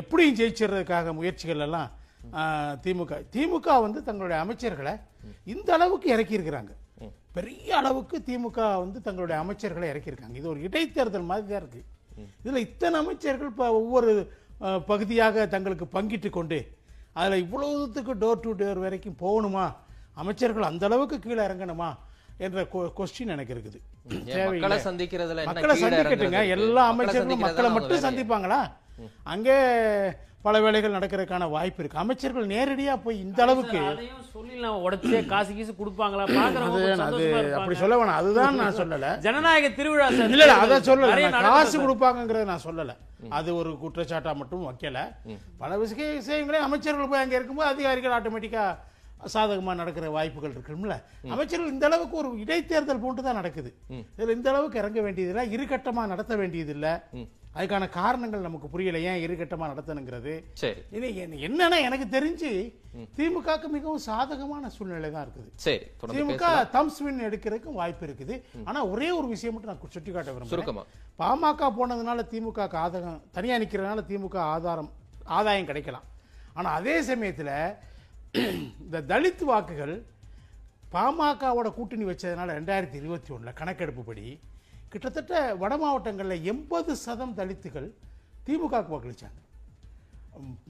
எப்படியும் ஜெயிச்சிடுறதுக்காக முயற்சிகள் எல்லாம் திமுக. திமுக வந்து தங்களுடைய அமைச்சர்களை இந்த அளவுக்கு இறக்கி இருக்கிறாங்க பெரிய அளவுக்கு திமுக வந்து தங்களுடைய அமைச்சர்களை இறக்கியிருக்காங்க. இது ஒரு இடைத்தேர்தல் மாதிரி தான் இருக்கு. இதுல இத்தனை அமைச்சர்கள் இப்போ ஒவ்வொரு பகுதியாக தங்களுக்கு பங்கிட்டு கொண்டு அதுல தூரத்துக்கு டோர் டு டோர் வரைக்கும் போகணுமா? அமைச்சர்கள் அந்த அளவுக்கு கீழே இறங்கணுமா? என்ற கொஸ்டின் எனக்கு இருக்குது. மக்களை சந்திக்கிறதுல மக்களை சந்திக்கட்டுங்க? எல்லா அமைச்சர்களும் மக்களை மட்டும்? சந்திப்பாங்களா? அங்கே பல வேலைகள் நடக்கிறதுக்கான வாய்ப்பு இருக்கு. அமைச்சர்கள் நேரடியா போய் இந்த அளவுக்கு உடச்சே காசு கீசு கொடுப்பாங்களா? அது. அப்படி. சொல்ல வேணாம் அதுதான் நான் சொல்லல. ஜனநாயக திருவிழா சார். இல்ல இல்ல அதை சொல்லல. காசு சார். கொடுப்பாங்கங்கறத நான் சொல்லல. அது ஒரு குற்றச்சாட்டா மட்டும் வைக்கல. பல விஷய விஷயங்களே அமைச்சர்கள் போய் அங்க இருக்கும்போது அதிகாரிகள் ஆட்டோமேட்டிக்கா சாதகமா நடக்கிற வாய்ப்புகள் இருக்குல்ல அமைச்சர்கள் இந்த அளவுக்கு ஒரு இடைத்தேர்தல் போன்று தான் நடக்குது இதுல இந்த அளவுக்கு இறங்க வேண்டியதில்லை இருகட்டமா நடத்த வேண்டியதில்லை. அதுக்கான காரணங்கள் நமக்கு புரியல ஏன் இருகட்டமா நடத்தணுங்கிறது. சரி. இது என்ன- என்னன்னா எனக்கு தெரிஞ்சு திமுகவுக்கு மிகவும் சாதகமான சூழ்நிலை தான் இருக்குது. சரி திமுக தம்ஸ் வின் எடுக்கிறதுக்கும் வாய்ப்பு இருக்குது. ஆனா ஒரே ஒரு விஷயம் மட்டும் நான் சுட்டி காட்ட விரும்புறேன் பாமக போனதுனால திமுக க்கு ஆதகம் தனியா நிக்கிறதுனால திமுக ஆதாரம் ஆதாயம் கிடைக்கலாம். ஆனா அதே சமயத்துல இந்த தலித் வாக்குகள் பாமகவோட கூட்டணி வச்சதுனால ரெண்டாயிரத்தி இருபத்தி ஒண்ணுல கணக்கெடுப்புப்படி கிட்டத்தட்ட வட மாவட்டங்கள்ல எண்பது சதம் தலித்துகள் திமுகவுக்கு வாக்களிச்சாங்க.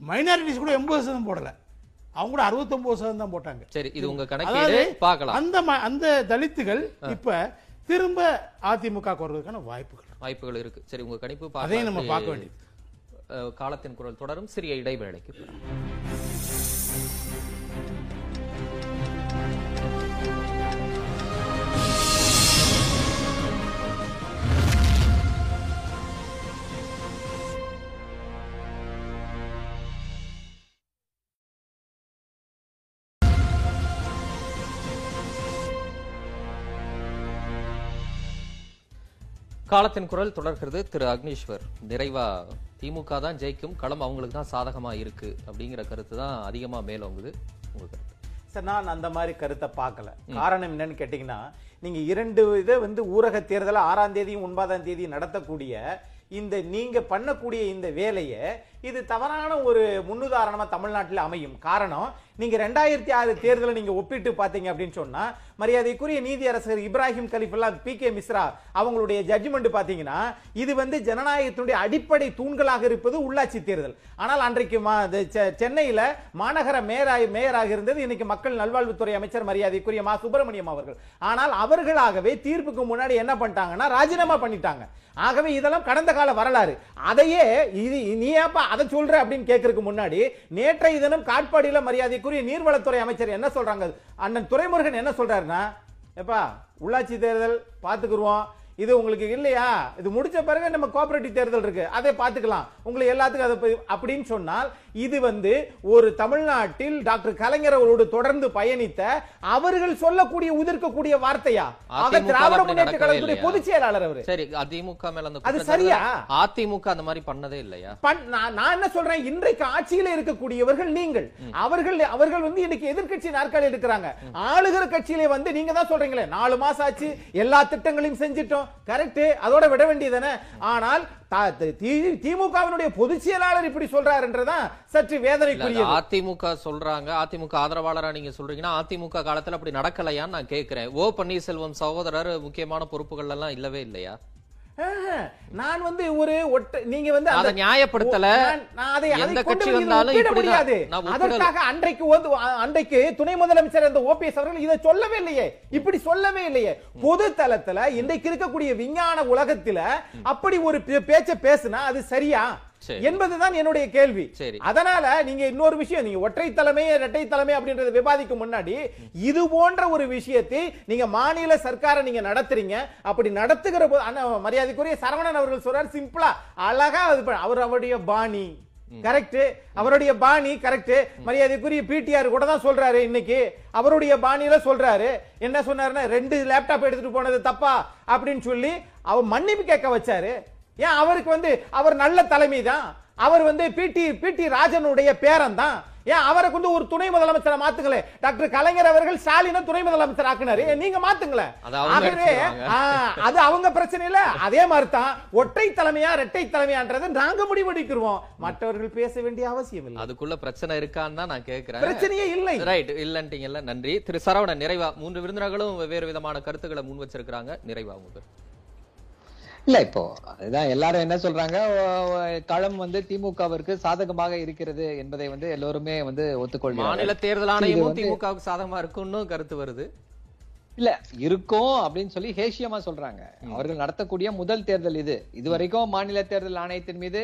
மைனாரிட்டிஸ் கூட எண்பது சதம் போடல. அவங்க கூட அறுபத்தொன்பது சதம் தான் போட்டாங்க. சரி இது உங்க கணக்கீடு. பார்க்கலாம். அந்த அந்த தலித்துகள் இப்ப திரும்ப அதிமுக வருவதற்கான வாய்ப்புகள். வாய்ப்புகள் இருக்கு. சரி உங்க கணிப்பு அதையும். நம்ம பார்க்க வேண்டியது. காலத்தின் குரல் தொடரும். சிறிய இடைவேளைக்கு காலத்தின் குரல் தொடர்கிறது திரு அக்னீஸ்வர். நிறைவா திமுக தான் ஜெயிக்கும் களம் அவங்களுக்கு தான் சாதகமா இருக்கு அப்படிங்கிற கருத்து தான் அதிகமா மேலோங்குது உங்க கருத்து? சார் நான் அந்த மாதிரி கருத்தை பார்க்கல. காரணம் என்னன்னு கேட்டீங்கன்னா நீங்க இரண்டு இதை வந்து ஊரக தேர்தலை ஆறாம் தேதியும் ஒன்பதாம் தேதியும் நடத்தக்கூடிய இந்த நீங்க பண்ணக்கூடிய இந்த வேலையை இது தவறான ஒரு முன்னுதாரணமாக தமிழ்நாட்டில் அமையும். காரணம் நீங்கள் ரெண்டாயிரத்தி ஆறு தேர்தலை நீங்கள் ஒப்பிட்டு பார்த்தீங்க அப்படின்னு சொன்னால் மரியாதைக்குரிய நீதியரசர் இப்ராஹிம் கலிஃபுல்லா பி கே மிஸ்ரா அவங்களுடைய ஜட்ஜ்மெண்ட் பார்த்தீங்கன்னா இது வந்து ஜனநாயகத்தினுடைய அடிப்படை தூண்களாக இருப்பது உள்ளாட்சி தேர்தல். ஆனால் அன்றைக்கு சென்னையில் செ- மாநகர மேயராக மேயராக இருந்தது இன்னைக்கு மக்கள் நல்வாழ்வுத்துறை அமைச்சர் மரியாதைக்குரிய மா சுப்பிரமணியம் அவர்கள். ஆனால் அவர்களாகவே தீர்ப்புக்கு முன்னாடி என்ன பண்ணிட்டாங்கன்னா ராஜினாமா பண்ணிட்டாங்க. ஆகவே இதெல்லாம் கடந்த கால வரலாறு. அதையே இது நீ ஏப்பா அதை சொல்ற அப்படின்னு கேட்கறதுக்கு முன்னாடி நேற்றைய தினம் காட்பாடியில் மரியாதைக்குரிய நீர்வளத்துறை அமைச்சர் என்ன சொல்றாங்க? அண்ணன் துறைமுருகன் என்ன சொல்றாருன்னா எப்பா உள்ளாட்சி தேர்தல் பாத்துக்குருவோம் இது உங்களுக்கு இல்லையா? இது முடிச்ச பிறகு நம்ம கோஆபரேட்டிவ் தேர்தல் இருக்கு. அதை பார்த்துக்கலாம். உங்களுக்கு எல்லாத்துக்கும் அதை அப்படின்னு சொன்னால் இது வந்து ஒரு தமிழ்நாட்டில் டாக்டர் கலைஞர் அவரோடு தொடர்ந்து பயணித்த அவர்கள் சொல்லக்கூடிய உதிர்க்கக்கூடிய வார்த்தையா? ஆக திராவிட முன்னேற்ற கழகத்துடைய? பொதுச் செயலாளர் அவரு. சரி அதிமுக மேல அந்த அது சரியா? அதிமுக அந்த மாதிரி பண்ணதே இல்லையா? நான் என்ன சொல்றேன்? இன்றைக்கு ஆட்சியில இருக்கக்கூடியவர்கள் நீங்கள். அவர்கள் அவர்கள் வந்து இன்னைக்கு எதிர்க்கட்சி நாற்காலி இருக்கிறாங்க ஆளுகிற கட்சியிலே வந்து நீங்க தான் சொல்றீங்களே நாலு மாசம் ஆச்சு எல்லா திட்டங்களையும் செஞ்சிட்டோம். கரெக்ட் அதோட விட வேண்டியதானே ஆனால் திமுகவினுடைய பொதுச் செயலாளர் இப்படி சொல்றாருன்றதான் சற்று இல்ல, அது வேதனைக்குரியது. அதிமுக சொல்றாங்க. அதிமுக ஆதரவாளரா நீங்க சொல்றீங்கன்னா அதிமுக காலத்துல அப்படி நடக்கலையான்னு நான் கேக்குறேன். ஓ பன்னீர்செல்வம் சகோதரர் முக்கியமான பொறுப்புகள் எல்லாம் இல்லவே இல்லையா? நான் வந்து ஒரு ஒட்ட நீங்க வந்து அதை நியாயப்படுத்தல. அதை- எந்த கட்சி வந்து வந்தாலும். முடியாது. அதற்காக அன்றைக்கு வந்து அன்றைக்கு துணை முதலமைச்சர் அந்த ஓபிஎஸ் அவர்கள் இதை சொல்லவே இல்லையே இப்படி சொல்லவே இல்லையே பொது தளத்துல இன்றைக்கு இருக்கக்கூடிய விஞ்ஞான உலகத்துல அப்படி ஒரு பேச்ச பேசுனா அது சரியா சரி. என்பதுதான் என்னுடைய கேள்வி. அதனால நீங்க இன்னொரு விஷயம் நீங்க ஒற்றை தலைமை இரட்டை தலைமை அப்படின்றத விவாதிக்கும் முன்னாடி இது போன்ற ஒரு விஷயத்தை நீங்க மாநில சர்க்காரை நீங்க நடத்துறீங்க. அப்படி நடத்துகிற போது மரியாதைக்குரிய சரவணன் அவர்கள் சொல்றாரு சிம்பிளா அழகா அவர் அவருடைய பாணி. கரெக்ட் அவருடைய பாணி கரெக்ட் மரியாதைக்குரிய பிடிஆர் கூட தான் சொல்றாரு இன்னைக்கு. அவருடைய பாணியில சொல்றாரு என்ன சொன்னாருன்னா ரெண்டு லேப்டாப் எடுத்துட்டு போனது தப்பா? அப்படின்னு சொல்லி அவர் மன்னிப்பு கேட்க வச்சாரு. ஏன் அவருக்கு வந்து அவர் நல்ல தலைமை தான் அவர் வந்து பிடி பிடி ராஜனுடைய பேரன் தான் ஏன் அவருக்கு வந்து ஒரு துணை முதலமைச்சரை மாத்துங்களே? டாக்டர் கலைஞர் அவர்கள் ஸ்டாலினை துணை முதலமைச்சர் ஆக்குனாரு. நீங்க மாத்துங்களேன் அது அவங்க ஆகவே எடுத்துருவாங்க. ஆ, அது அவங்க பிரச்சனை இல்ல. அதே மாதிரி தான் ஒற்றை தலைமையா இரட்டை தலைமையான்றது நாங்க முடிவெடுக்கிறோம். மற்றவர்கள் பேச வேண்டிய அவசியம் இல்லை. அதுக்குள்ள பிரச்சனை இருக்கான்னு தான் நான் கேட்கிறேன் பிரச்சனையே இல்லை. ரைட் இல்லன்ட்டீங்கல்ல. நன்றி. திரு சரவணன் நிறைவா. மூன்று விருந்தினர்களும் வெவ்வேறு விதமான கருத்துக்களை முன் வச்சிருக்காங்க நிறைவா உங்க பேர்? இல்ல இப்போ அதுதான் எல்லாரும் என்ன சொல்றாங்க? களம் வந்து திமுகவிற்கு சாதகமாக இருக்கிறது என்பதை வந்து எல்லோருமே வந்து ஒத்துக்கொள்கிறார்கள். மாநில தேர்தல் இது ஆணையமும் திமுகவுக்கு சாதகமா இருக்குன்னு கருத்து வருது. இல்ல இருக்கும் அப்படின்னு சொல்லி ஹேஷியமா சொல்றாங்க. அவர்கள் நடத்தக்கூடிய முதல் தேர்தல் இது. இதுவரைக்கும் மாநில தேர்தல் ஆணையத்தின் மீது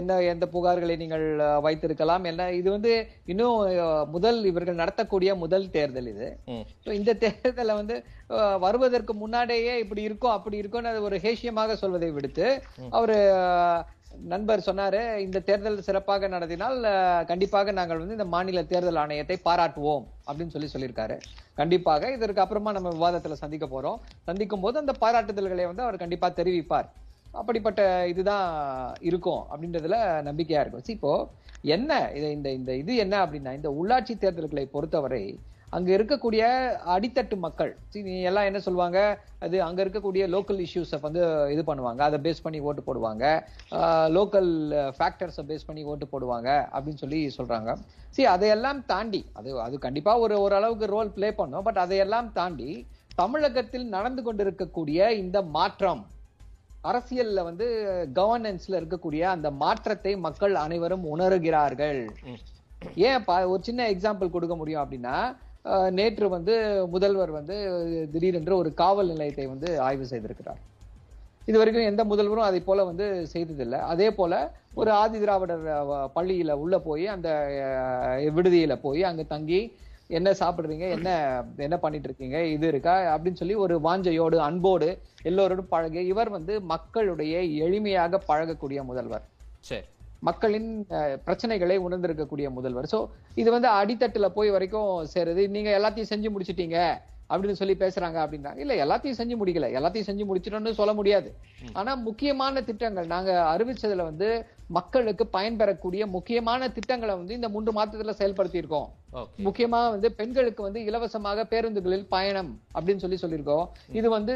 என்ன எந்த புகார்களை நீங்கள் வைத்திருக்கலாம் என்ன இது வந்து இன்னும் முதல் இவர்கள் நடத்தக்கூடிய முதல் தேர்தல் இது. இந்த தேர்தலை வந்து வருவதற்கு முன்னாடியே இப்படி இருக்கும் அப்படி இருக்கும்னு அது ஒரு ஹேஷியமாக சொல்வதை விடுத்து அவரு நண்பர் சொன்னாரு இந்த தேர்தல் சிறப்பாக நடத்தினால் கண்டிப்பாக நாங்கள் வந்து இந்த மாநில தேர்தல் ஆணையத்தை பாராட்டுவோம் அப்படின்னு சொல்லி சொல்லியிருக்காரு. கண்டிப்பாக இதற்கு அப்புறமா நம்ம விவாதத்துல சந்திக்க போறோம். சந்திக்கும் போது அந்த பாராட்டுதல்களை வந்து அவர் கண்டிப்பா தெரிவிப்பார். அப்படிப்பட்ட இதுதான் இருக்கும் அப்படின்றதுல நம்பிக்கையா இருக்கும். இப்போ என்ன இது இந்த இந்த இது என்ன அப்படின்னா இந்த உள்ளாட்சி தேர்தல்களை பொறுத்தவரை அங்க இருக்கக்கூடிய அடித்தட்டு மக்கள் See, நீ எல்லாம் என்ன சொல்லுவாங்க? அது அங்க இருக்கக்கூடிய லோக்கல் இஷ்யூஸை வந்து இது பண்ணுவாங்க. அதை பேஸ் பண்ணி ஓட்டு போடுவாங்க. லோக்கல் ஃபேக்டர்ஸை பேஸ் பண்ணி ஓட்டு போடுவாங்க அப்படின்னு சொல்லி சொல்றாங்க. சரி அதையெல்லாம் தாண்டி அது அது கண்டிப்பா ஒரு ஓரளவுக்கு ரோல் ப்ளே பண்ணும். பட் அதையெல்லாம் தாண்டி தமிழகத்தில் நடந்து கொண்டிருக்கக்கூடிய இந்த மாற்றம் அரசியல்ல வந்து கவர்னன்ஸ்ல இருக்கக்கூடிய அந்த மாற்றத்தை மக்கள் அனைவரும் உணர்கிறார்கள். ஏன் பா- ஒரு சின்ன எக்ஸாம்பிள் கொடுக்க முடியும் அப்படின்னா நேற்று வந்து முதல்வர் வந்து திடீரென்று ஒரு காவல் நிலையத்தை வந்து ஆய்வு செய்திருக்கிறார். இது வரைக்கும் எந்த முதல்வரும் அதை போல வந்து செய்ததில்லை. அதே போல ஒரு ஆதி திராவிடர் பள்ளியில உள்ள போய் அந்த விடுதியில போய் அங்க தங்கி என்ன சாப்பிடுறீங்க? என்ன என்ன பண்ணிட்டு இருக்கீங்க இது இருக்கா? அப்படின்னு சொல்லி ஒரு வாஞ்சையோடு அன்போடு எல்லோரோடும் பழகி இவர் வந்து மக்களுடைய எளிமையாக பழகக்கூடிய முதல்வர். சரி. மக்களின் பிரச்சனைகளை உணர்ந்திருக்கக்கூடிய முதல்வர். சோ இது வந்து அடித்தட்டுல போய் வரைக்கும் சேருது. நீங்க எல்லாத்தையும் செஞ்சு முடிச்சிட்டீங்க அப்படின்னு சொல்லி பேசுறாங்க அப்படின்னா இல்ல எல்லாத்தையும் செஞ்சு முடிக்கல. எல்லாத்தையும் செஞ்சு முடிச்சிட்டோம்னு சொல்ல முடியாது. ஆனா முக்கியமான திட்டங்கள் நாங்க அறிவிச்சதுல வந்து மக்களுக்கு பயன்பெறக்கூடிய முக்கியமான திட்டங்களை வந்து இந்த மூன்று மாதத்துல செயல்படுத்தி இருக்கோம் ஓகே. முக்கியமா வந்து பெண்களுக்கு வந்து இலவசமாக பேருந்துகளில் பயணம் அப்படின்னு சொல்லி சொல்லியிருக்கோம். இது வந்து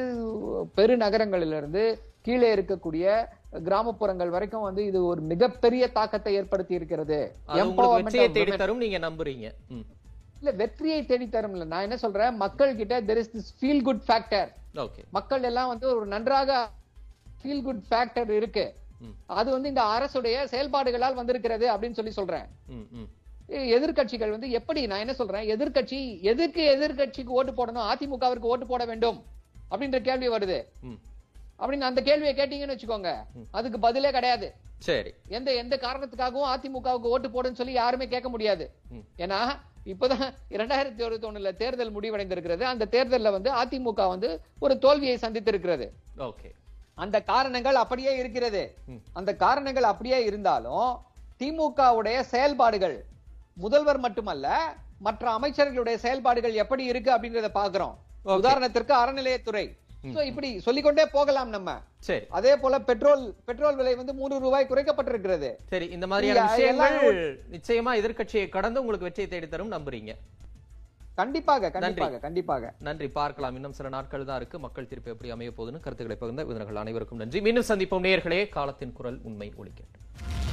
பெருநகரங்களில இருந்து கீழே இருக்கக்கூடிய கிராமப்புறங்கள் வரைக்கும் வந்து இது ஒரு மிகப்பெரிய தாக்கத்தை ஏற்படுத்தி இருக்கிறது. தரும் நீங்க நம்புறீங்க. இல்ல வெற்றியை தேடி தரும் இல்ல. நான் என்ன சொல்றேன்? மக்கள் கிட்ட there is this feel good factor மக்கள் எல்லாம் வந்து ஒரு நன்றாக ஃபீல் குட் ஃபேக்டர் இருக்கு. அது வந்து இந்த அரசுடைய செயல்பாடுகளால் வந்திருக்கிறது அப்படின்னு சொல்லி சொல்றேன். எதிர்க்கட்சிகள் வந்து எப்படி நான் என்ன சொல்றேன்? எதிர்க்கட்சி எதுக்கு எதிர்க்கட்சிக்கு ஓட்டு போடணும்? அதிமுகவிற்கு ஓட்டு போட வேண்டும் அப்படின்ற கேள்வி வருது. அப்படின்னு அந்த கேள்வியை கேட்டீங்கன்னு வச்சுக்கோங்க. அதுக்கு பதிலே கிடையாது. சரி. எந்த எந்த காரணத்துக்காகவும் அதிமுகவுக்கு ஓட்டு போடுன்னு சொல்லி யாருமே கேட்க முடியாது. ஏன்னா இப்பதான் இரண்டாயிரத்தி இருபத்தி ஒண்ணுல தேர்தல் முடிவடைந்திருக்கிறது. அந்த தேர்தல்ல வந்து அதிமுக வந்து ஒரு தோல்வியை சந்தித்திருக்கிறது. ஓகே. அந்த காரணங்கள் அப்படியே இருக்கிறது. அந்த காரணங்கள் அப்படியே இருந்தாலும் திமுகவுடைய செயல்பாடுகள் முதல்வர் மட்டுமல்ல மற்ற அமைச்சர்களுடைய செயல்பாடுகள் எப்படி இருக்கு அப்படின்றத பாக்குறோம். உதாரணத்திற்கு அறநிலையத்துறை. சோ இப்படி சொல்லிக்கொண்டே போகலாம் நம்ம. சரி. அதே போல பெட்ரோல் பெட்ரோல் விலை வந்து மூன்று ரூபாய் குறைக்கப்பட்டிருக்கிறது. சரி இந்த மாதிரியான இல்ல, விஷயங்கள் நிச்சயமா எதிர்க்கட்சியை கடந்து உங்களுக்கு வெற்றியை தேடி தரும் நம்புறீங்க. கண்டிப்பாக கண்டிப்பாக கண்டிப்பாக. நன்றி. பார்க்கலாம். இன்னும் சில நாட்கள் தான் இருக்கு. மக்கள் தீர்ப்பு எப்படி அமைய போகுதுன்னு கருத்துக்களை பகிர்ந்த விருந்தினர்கள் அனைவருக்கும் நன்றி. மீண்டும் சந்திப்போம். நேயர்களே காலத்தின் குரல் உண்மை ஒழிக்கட்டும்